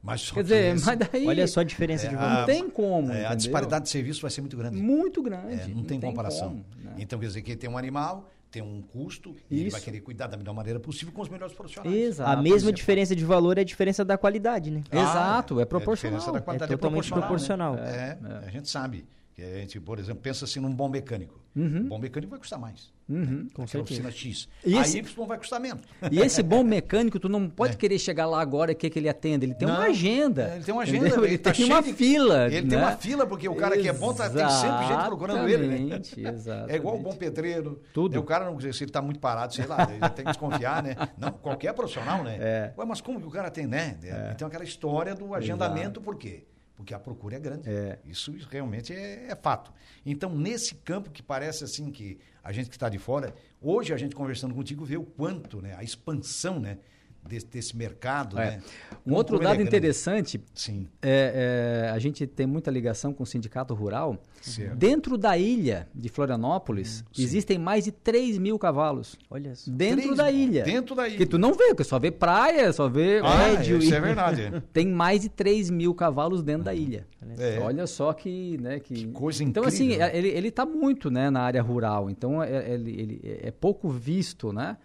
Mas só Quer que dizer, mas daí... Olha só a diferença É, de valor. Não tem como, é, a disparidade de serviço vai ser muito grande. Muito grande. É, não, tem comparação. como, né? Então, quer dizer, que tem um animal, tem um custo, e ele vai Isso. querer cuidar da melhor maneira possível com os melhores profissionais. Exato. A mesma Isso é diferença de valor é a diferença da qualidade, né? Ah, Exato, é a proporcional. diferença da qualidade É totalmente proporcional. né? É, a gente sabe. Que a gente, por exemplo, pensa assim num bom mecânico. Uhum. Um bom mecânico vai custar mais. Uhum. Com Aquela certeza. oficina X. E a esse- Y vai custar menos. E esse bom mecânico, tu não pode É. querer chegar lá agora e querer que ele atenda. Ele tem Não, uma agenda. Ele tem uma agenda. entendeu? Ele, tá tem uma de- fila. Ele né? tem uma fila, porque o cara que é bom tá, tem sempre gente procurando ele, né? Exatamente. É igual o bom pedreiro. Tudo. Né, O cara, não, se ele tá muito parado, sei lá, ele tem que desconfiar, né? Não, qualquer profissional, né? É. Ué, mas como que o cara tem, né? Então aquela história do agendamento, por quê? Porque a procura é grande. É. Isso realmente é, é fato. Então, nesse campo que parece assim que a gente que está de fora, hoje a gente conversando contigo vê o quanto, né? A expansão, né? Desse, desse mercado, É. né? Um outro é dado grande. interessante Sim. é, é, a gente tem muita ligação com o sindicato rural. Certo. Dentro da ilha de Florianópolis, existem mais de 3 mil cavalos. Olha só. Dentro Três da mil. ilha. Dentro da ilha. Que tu não vê, porque só vê praia, só vê Ah, médio. isso e- é verdade. Tem mais de 3 mil cavalos dentro da ilha. É. Olha só que, né, que... Que coisa Então, assim, incrível. é- ele, ele tá muito, né, na área rural. Então, é, ele, ele é pouco visto, né?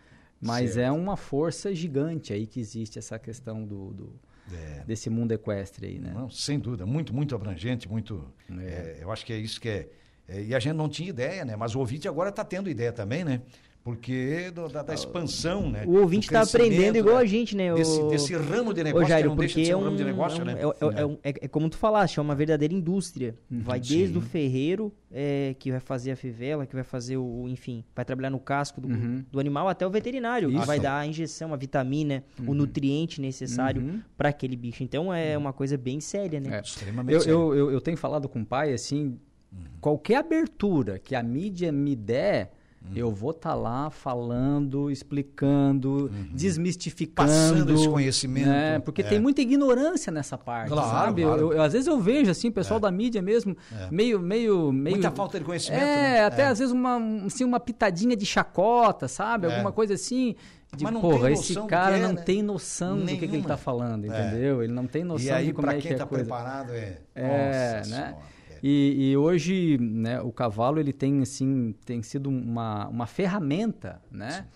Mas Certo. é uma força gigante aí que existe essa questão do, do- É. desse mundo equestre aí, né? Não, sem dúvida, muito, muito abrangente, muito. é, eu acho que é isso que é, é, E a gente não tinha ideia, né? Mas o ouvinte agora está tendo ideia também, né? Porque do- da, da expansão, né? O ouvinte está aprendendo igual né? a gente, né? Desse, O- desse ramo de Ô, negócio Jairo, que não deixa de ser é um um, ramo de negócio, é, um- né? é, é- é um- é- é como tu falaste, é uma verdadeira indústria. Vai desde Sim. o ferreiro, é, que vai fazer a fivela, que vai fazer o, enfim, vai trabalhar no casco do, do animal, até o veterinário, que Isso. vai dar a injeção, a vitamina, o nutriente necessário Uhum. para aquele bicho. Então é uma coisa bem séria, né? É. Extremamente Eu, sério. eu, eu, eu tenho falado com o pai, assim, qualquer abertura que a mídia me der, eu vou estar lá falando, explicando, desmistificando. Passando esse conhecimento. né? Porque É. tem muita ignorância nessa parte, Claro, sabe? claro. Eu, eu- às vezes eu vejo, assim, pessoal da mídia mesmo, meio, meio, meio... Muita falta de conhecimento, É, né? até É. às vezes uma, um, assim, uma pitadinha de chacota, sabe? É. Alguma coisa assim... De, Mas não porra, tem esse cara é, não né? tem noção do que, que ele Nenhuma. está falando, É. entendeu? Ele não tem noção E aí, de como para é quem que é está a coisa. preparado, é. É, Nossa né? Senhora, é. E, e hoje, né, o cavalo ele tem assim, tem sido uma, uma ferramenta, né,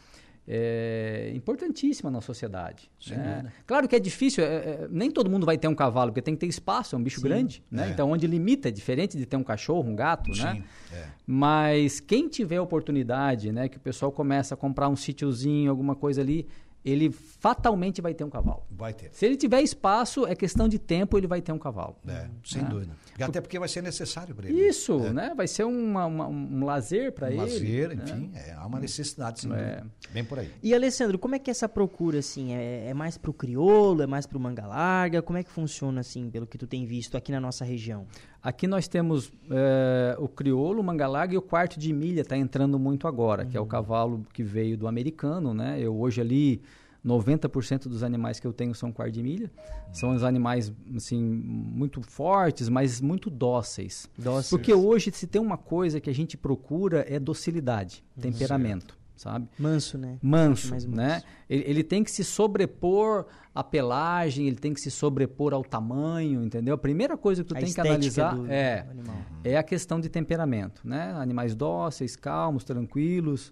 é importantíssima na sociedade. Né? Claro que é difícil, é, é, nem todo mundo vai ter um cavalo, porque tem que ter espaço, é um bicho Sim, grande. Né? É. Então, onde limita é diferente de ter um cachorro, um gato, Sim, né? É. Mas quem tiver oportunidade, né, que o pessoal começa a comprar um sítiozinho, alguma coisa ali, ele fatalmente vai ter um cavalo. Vai ter. Se ele tiver espaço, é questão de tempo, ele vai ter um cavalo. É, sem é. dúvida. E até porque vai ser necessário para ele. Isso, é. né? Vai ser uma, uma, um lazer para um ele. Lazer, né? enfim, é uma necessidade, sem é. Bem por aí. E, Alessandro, como é que é essa procura, assim? É, é mais para o crioulo, é mais para o manga larga? Como é que funciona, assim, pelo que tu tem visto aqui na nossa região? Aqui nós temos é, o crioulo, o manga larga e o quarto de milha está entrando muito agora, uhum. que é o uhum. cavalo que veio do americano, né? Eu hoje ali 90% dos animais que eu tenho são quarto de milha. São os animais, assim, muito fortes, mas muito dóceis. dóceis. Porque hoje, se tem uma coisa que a gente procura, é docilidade, uhum. temperamento. Sabe? Manso, né? Manso, né? Ele, ele, tem que se sobrepor à pelagem, ele tem que se sobrepor ao tamanho, entendeu? A primeira coisa que tu a tem que analisar do, é, do é a questão de temperamento, né? Animais dóceis, calmos, tranquilos.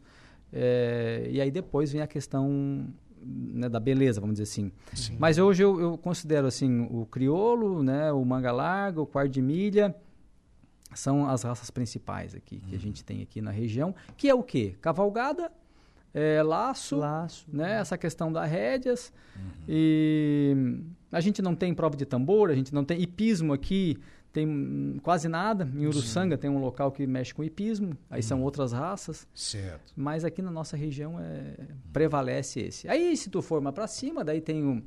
É, e aí depois vem a questão né, da beleza, vamos dizer assim. Sim. Mas hoje eu, eu, considero assim o crioulo, né, o manga larga, o quarto de milha são as raças principais aqui que a gente tem aqui na região, que é o quê? Cavalgada, é, laço, laço, né, essa questão das rédeas uhum. e a gente não tem prova de tambor, a gente não tem hipismo aqui tem quase nada. Em Uruçanga Sim. tem um local que mexe com hipismo, aí hum. são outras raças. Certo. Mas aqui na nossa região é, prevalece esse. Aí se tu for mais para cima, daí tem o,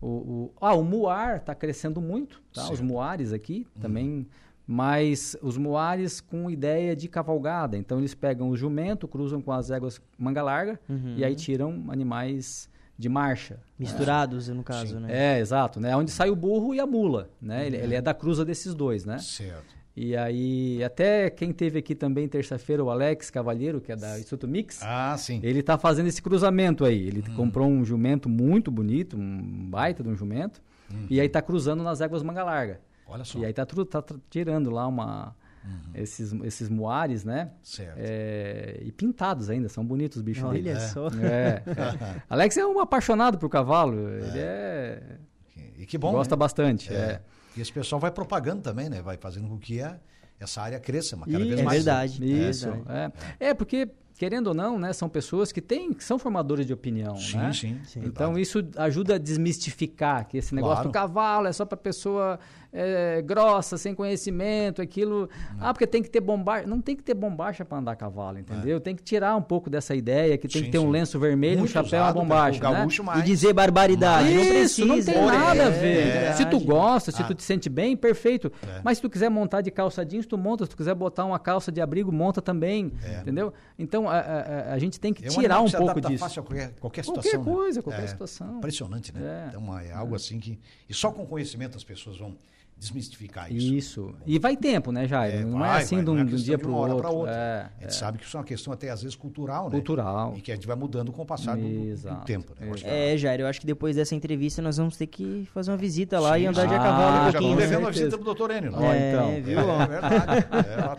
o, o, ah, o muar está crescendo muito, tá? Os muares aqui hum. também, mas os muares com ideia de cavalgada. Então eles pegam o jumento, cruzam com as éguas manga larga uhum. e aí tiram animais de marcha. Misturados, é. no caso, Sim. né? É, exato, né? Onde sai o burro e a mula, né? Ele, ele, é da cruza desses dois, né? Certo. E aí, até quem teve aqui também terça-feira, o Alex Cavalheiro, que é da Instituto Mix. Ah, sim. Ele está fazendo esse cruzamento aí. Ele hum. comprou um jumento muito bonito, um baita de um jumento. Hum. E aí está cruzando nas éguas manga larga. Olha só. E aí está tá tirando lá uma, Uhum. Esses, esses moares, né? Certo. É, e pintados ainda, são bonitos os bichos Olha dele. só. É, é. Alex é um apaixonado por cavalo. Ele é. E que bom. Gosta né? bastante. É. é. E esse pessoal vai propagando também, né? Vai fazendo com que a, essa área cresça cada e, vez é mais. Verdade. Isso. É, verdade. É. é, porque querendo ou não, né, são pessoas que têm, que são formadores de opinião, sim, né? Sim, sim. Então isso ajuda a desmistificar que esse negócio claro. do cavalo é só para pessoa é, grossa, sem conhecimento, aquilo. Não. Ah, porque tem que ter bombacha. Não tem que ter bombacha para andar a cavalo, entendeu? É. Tem que tirar um pouco dessa ideia que tem sim, que ter sim. um lenço vermelho, Muito um chapéu, uma bombacha. Né? E dizer barbaridade. Isso, não, precisa. não tem nada a ver. É, se tu gosta, se ah. tu te sente bem, perfeito. É. Mas se tu quiser montar de calça jeans, tu monta. Se tu quiser botar uma calça de abrigo, monta também. É. Entendeu? Então a, a, a, gente tem que é tirar um pouco disso. Fácil a qualquer, qualquer situação. Qualquer né? coisa, qualquer situação. Impressionante, né? Então é algo assim que. E só com conhecimento as pessoas vão desmistificar isso. Isso. E vai tempo, né, Jair? É, não é vai, é assim vai, de um, é de um dia para o outro. outra. É, a gente é. sabe que isso é uma questão até às vezes cultural, né? Cultural. E que a gente vai mudando com o passar do, do, tempo. Né? É, Jair, eu acho que depois dessa entrevista nós vamos ter que fazer uma visita lá Sim, e andar de a cavalo ah, um pouquinho. Já devendo a visita pro doutor Enio. É, então. viu? É, verdade.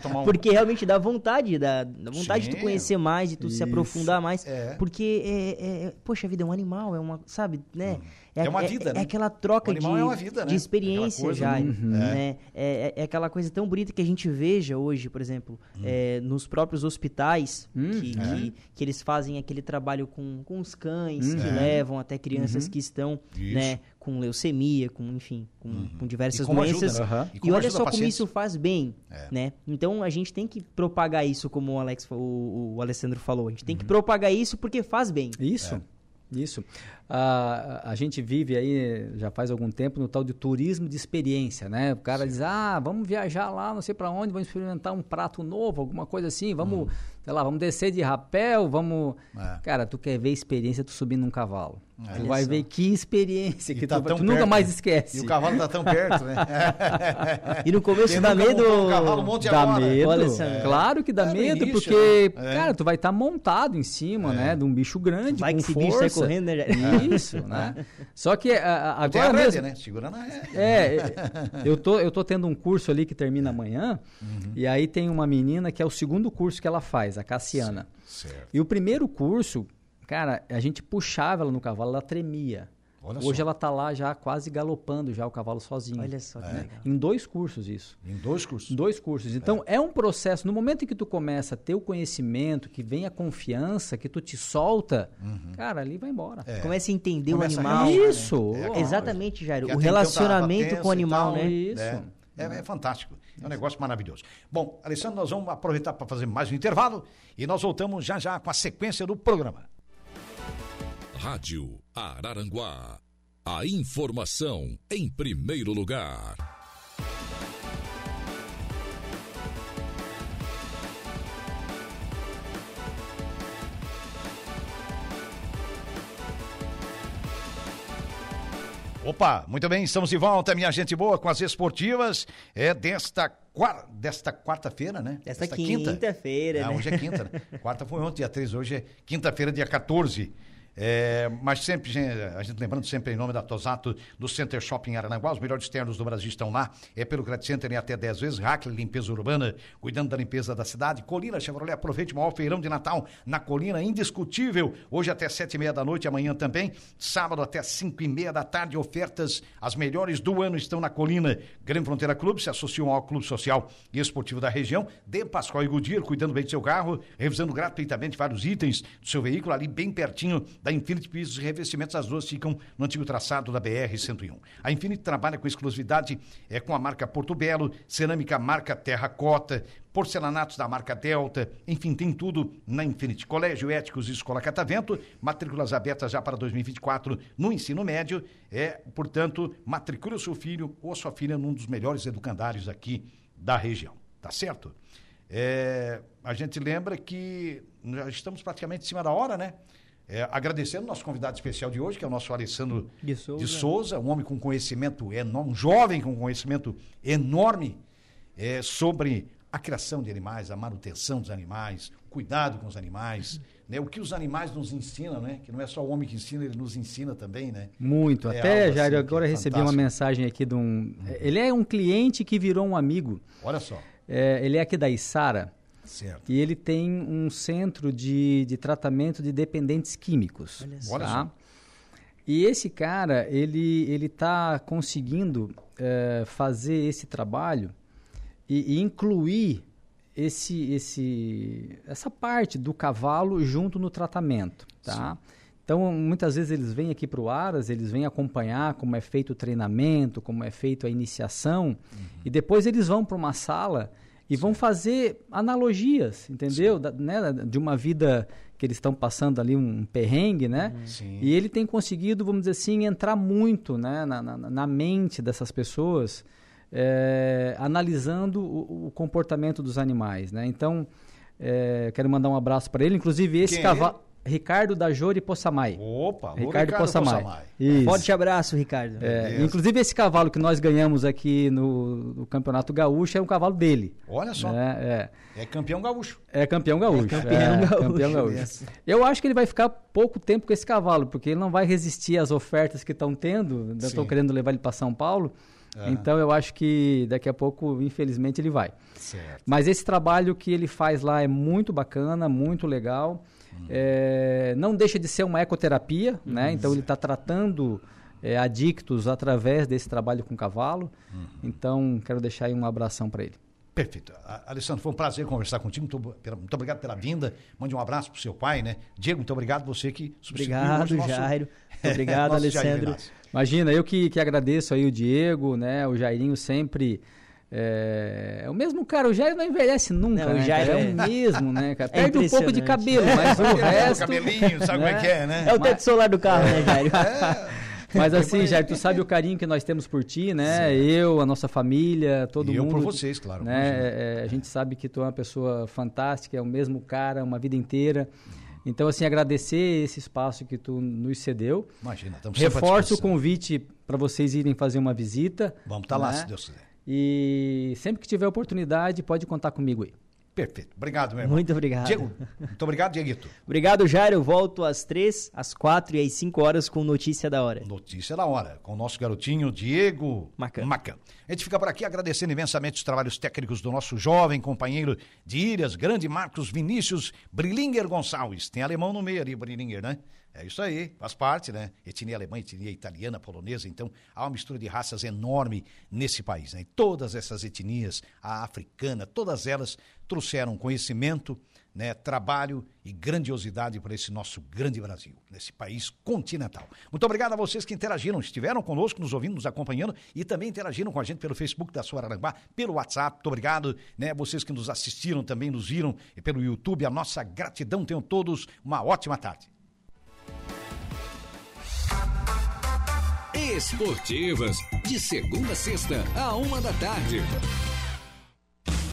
É, um... Porque realmente dá vontade, dá, dá vontade Sim. de tu conhecer mais, de tu isso. se aprofundar mais. Porque, é, poxa vida, é um animal, é uma, sabe, né? Hum. É, é uma vida, é, né? É aquela troca de, é vida, né? de experiência já, uhum. né? É, é, aquela coisa tão bonita que a gente veja hoje, por exemplo, hum. é, nos próprios hospitais, hum, que, é. que, que, eles fazem aquele trabalho com, com os cães, hum. que levam até crianças uhum. que estão né, com leucemia, com, enfim, com, uhum. com diversas e doenças. Ajuda, né? E, e olha só como isso faz bem, é. né? Então a gente tem que propagar isso, como o Alex, o, o Alessandro falou. A gente tem que uhum. propagar isso porque faz bem. Isso. Isso. A, a gente vive aí, já faz algum tempo, no tal de turismo de experiência, né? O cara Sim. diz, ah, vamos viajar lá, não sei para onde, vamos experimentar um prato novo, alguma coisa assim, vamos, hum. sei lá, vamos descer de rapel, vamos... É. Cara, tu quer ver experiência tu subindo num cavalo. É. Tu vai ver que experiência e que tá tu, tu nunca mais esquece. E o cavalo tá tão perto, né? e no começo dá medo... Um cavalo monte dá agora. medo, Olha, é. claro que dá é medo, início, porque, né? cara, tu vai estar tá montado em cima, é. né, de um bicho grande, vai com que esse força. bicho sai correndo, né? Isso, né? Só que a, agora mesmo... Rédea, né? Segura na rédea. É, eu tô, eu tô tendo um curso ali que termina amanhã, uhum. e aí tem uma menina que é o segundo curso que ela faz, a Cassiana. Certo. E o primeiro curso, cara, a gente puxava ela no cavalo, ela tremia. Olha Hoje só. ela tá lá já quase galopando já o cavalo sozinho. Olha só que legal. Em dois cursos isso. Em dois cursos. Dois cursos. Então, é. um processo. No momento em que tu começa a ter o conhecimento, que vem a confiança, que tu te solta, cara, ali vai embora. É. Começa a entender Começa o animal. relacionar, Isso! né? É, Exatamente, Jairo. O relacionamento com o animal, tal, né? Isso. É, é, é fantástico. É um negócio maravilhoso. Bom, Alessandro, nós vamos aproveitar para fazer mais um intervalo e nós voltamos já já com a sequência do programa. Rádio Araranguá. A informação em primeiro lugar. Opa, muito bem, estamos de volta, minha gente boa, com as esportivas. É desta, quar... desta quarta-feira, né? Desta quinta-feira, Ah, né? hoje é quinta, né? Quarta foi ontem, dia 13, hoje é quinta-feira, dia 14. É, mas sempre, a gente lembrando sempre em nome da Tosato, do Center Shopping Arananguá, os melhores ternos do Brasil estão lá, é pelo Credit Center em até 10 vezes, Hackler Limpeza Urbana, cuidando da limpeza da cidade, Colina Chevrolet, aproveite o maior feirão de Natal na Colina, indiscutível, hoje até sete e meia da noite, amanhã também, sábado até cinco e meia da tarde, ofertas, as melhores do ano estão na Colina, Grande Fronteira Clube, se associam ao Clube Social e Esportivo da região, de Pascoal e Goodyear, cuidando bem do seu carro, revisando gratuitamente vários itens do seu veículo, ali bem pertinho da Infinity Pisos e Revestimentos, as duas ficam no antigo traçado da BR-101. A Infinity trabalha com exclusividade é, com a marca Porto Belo, cerâmica marca Terracota, porcelanatos da marca Delta, enfim, tem tudo na Infinity. Colégio Éticos e Escola Catavento, matrículas abertas já para 2024 no ensino médio. É, portanto, matricule o seu filho ou a sua filha num dos melhores educandários aqui da região. Tá certo? É, a gente lembra que já estamos praticamente em cima da hora, né? É, agradecendo o nosso convidado especial de hoje, que é o nosso Alessandro De Souza. de Souza, um homem com conhecimento enorme, um jovem com conhecimento enorme é, sobre a criação de animais, a manutenção dos animais, o cuidado com os animais, né? o que os animais nos ensinam, né? Que não é só o homem que ensina, ele nos ensina também, né? Muito. É Até, Jair, assim agora é recebi uma mensagem aqui de um. Ele é um cliente que virou um amigo. Olha só. É, ele é aqui da Isara. Certo. E ele tem um centro de, de tratamento de dependentes químicos. Olha só. Tá? só. E esse cara, ele ele está conseguindo eh, fazer esse trabalho e, e incluir esse, esse, essa parte do cavalo junto no tratamento, tá? Então, muitas vezes eles vêm aqui para o Aras, eles vêm acompanhar como é feito o treinamento, como é feito a iniciação, e depois eles vão para uma sala e vão fazer analogias, entendeu? Da- né, de uma vida que eles estão passando ali um perrengue, né? Sim. E ele tem conseguido, vamos dizer assim, entrar muito né, na, na, na mente dessas pessoas, eh, analisando o, o comportamento dos animais, né? Então, eh, quero mandar um abraço para ele. Inclusive, esse é cavalo... Ricardo da Jori Possamay. Opa, alô, Ricardo, Possamay. Isso. Forte abraço, Ricardo. É, inclusive, esse cavalo que nós ganhamos aqui no, no Campeonato Gaúcho é um cavalo dele. Olha só. É, é. É campeão gaúcho. É campeão gaúcho. campeão é, gaúcho, campeão gaúcho. Eu acho que ele vai ficar pouco tempo com esse cavalo, porque ele não vai resistir às ofertas que estão tendo. Ainda Estou Sim. querendo levar ele para São Paulo. Aham. Então eu acho que daqui a pouco, infelizmente, ele vai. Certo. Mas esse trabalho que ele faz lá é muito bacana, muito legal. É, não deixa de ser uma ecoterapia, né? Então ele está tratando é, adictos através desse trabalho com cavalo. Então quero deixar aí um abração para ele. Perfeito. A- Alessandro, foi um prazer conversar contigo. Muito, muito obrigado pela vinda. Mande um abraço pro seu pai, né? Diego, muito obrigado. Você que substituiu Obrigado, nosso- Jairo. Obrigado, Alessandro. Imagina, eu que, que agradeço aí o Diego, né? O Jairinho sempre. É, é o mesmo cara, o Jair não envelhece nunca, Não, o né? Jair cara? é... é- o mesmo, né, cara? É Perde um pouco de cabelo, mas o resto. cabelinho, sabe como é que é, né? É o teto solar do carro, né, Jairo? Mas assim, Jair, tu sabe o carinho que nós temos por ti, né? Eu, a nossa família, todo E eu mundo. por vocês, claro, Né? É, é, a gente sabe que tu é uma pessoa fantástica, é o mesmo cara, uma vida inteira. Então, assim, agradecer esse espaço que tu nos cedeu. Imagina, estamos Reforço o convite para vocês irem fazer uma visita. Vamos estar lá, né? se Deus quiser. E sempre que tiver oportunidade, pode contar comigo aí. Perfeito. Obrigado, meu irmão. Muito obrigado. Diego, muito obrigado, Dieguito. obrigado, Jairo. Eu volto às três, às quatro e às cinco horas com Notícia da Hora. Notícia da Hora, com o nosso garotinho Diego Macan. Macan. A gente fica por aqui agradecendo imensamente os trabalhos técnicos do nosso jovem companheiro de Ilhas, grande Marcos Vinícius Brilinger Gonçalves. Tem alemão no meio ali, Brilinger, né? É isso aí, faz parte, né? Etnia alemã, etnia italiana, polonesa, então há uma mistura de raças enorme nesse país, né? E todas essas etnias, a africana, todas elas trouxeram conhecimento, né, trabalho e grandiosidade para esse nosso grande Brasil, nesse país continental. Muito obrigado a vocês que interagiram, estiveram conosco, nos ouvindo, nos acompanhando e também interagiram com a gente pelo Facebook da Sua Aranguá, pelo WhatsApp. Muito obrigado, né, vocês que nos assistiram também, nos viram pelo YouTube. A nossa gratidão. Tenham todos uma ótima tarde. Esportivas, de segunda a sexta, a uma da tarde.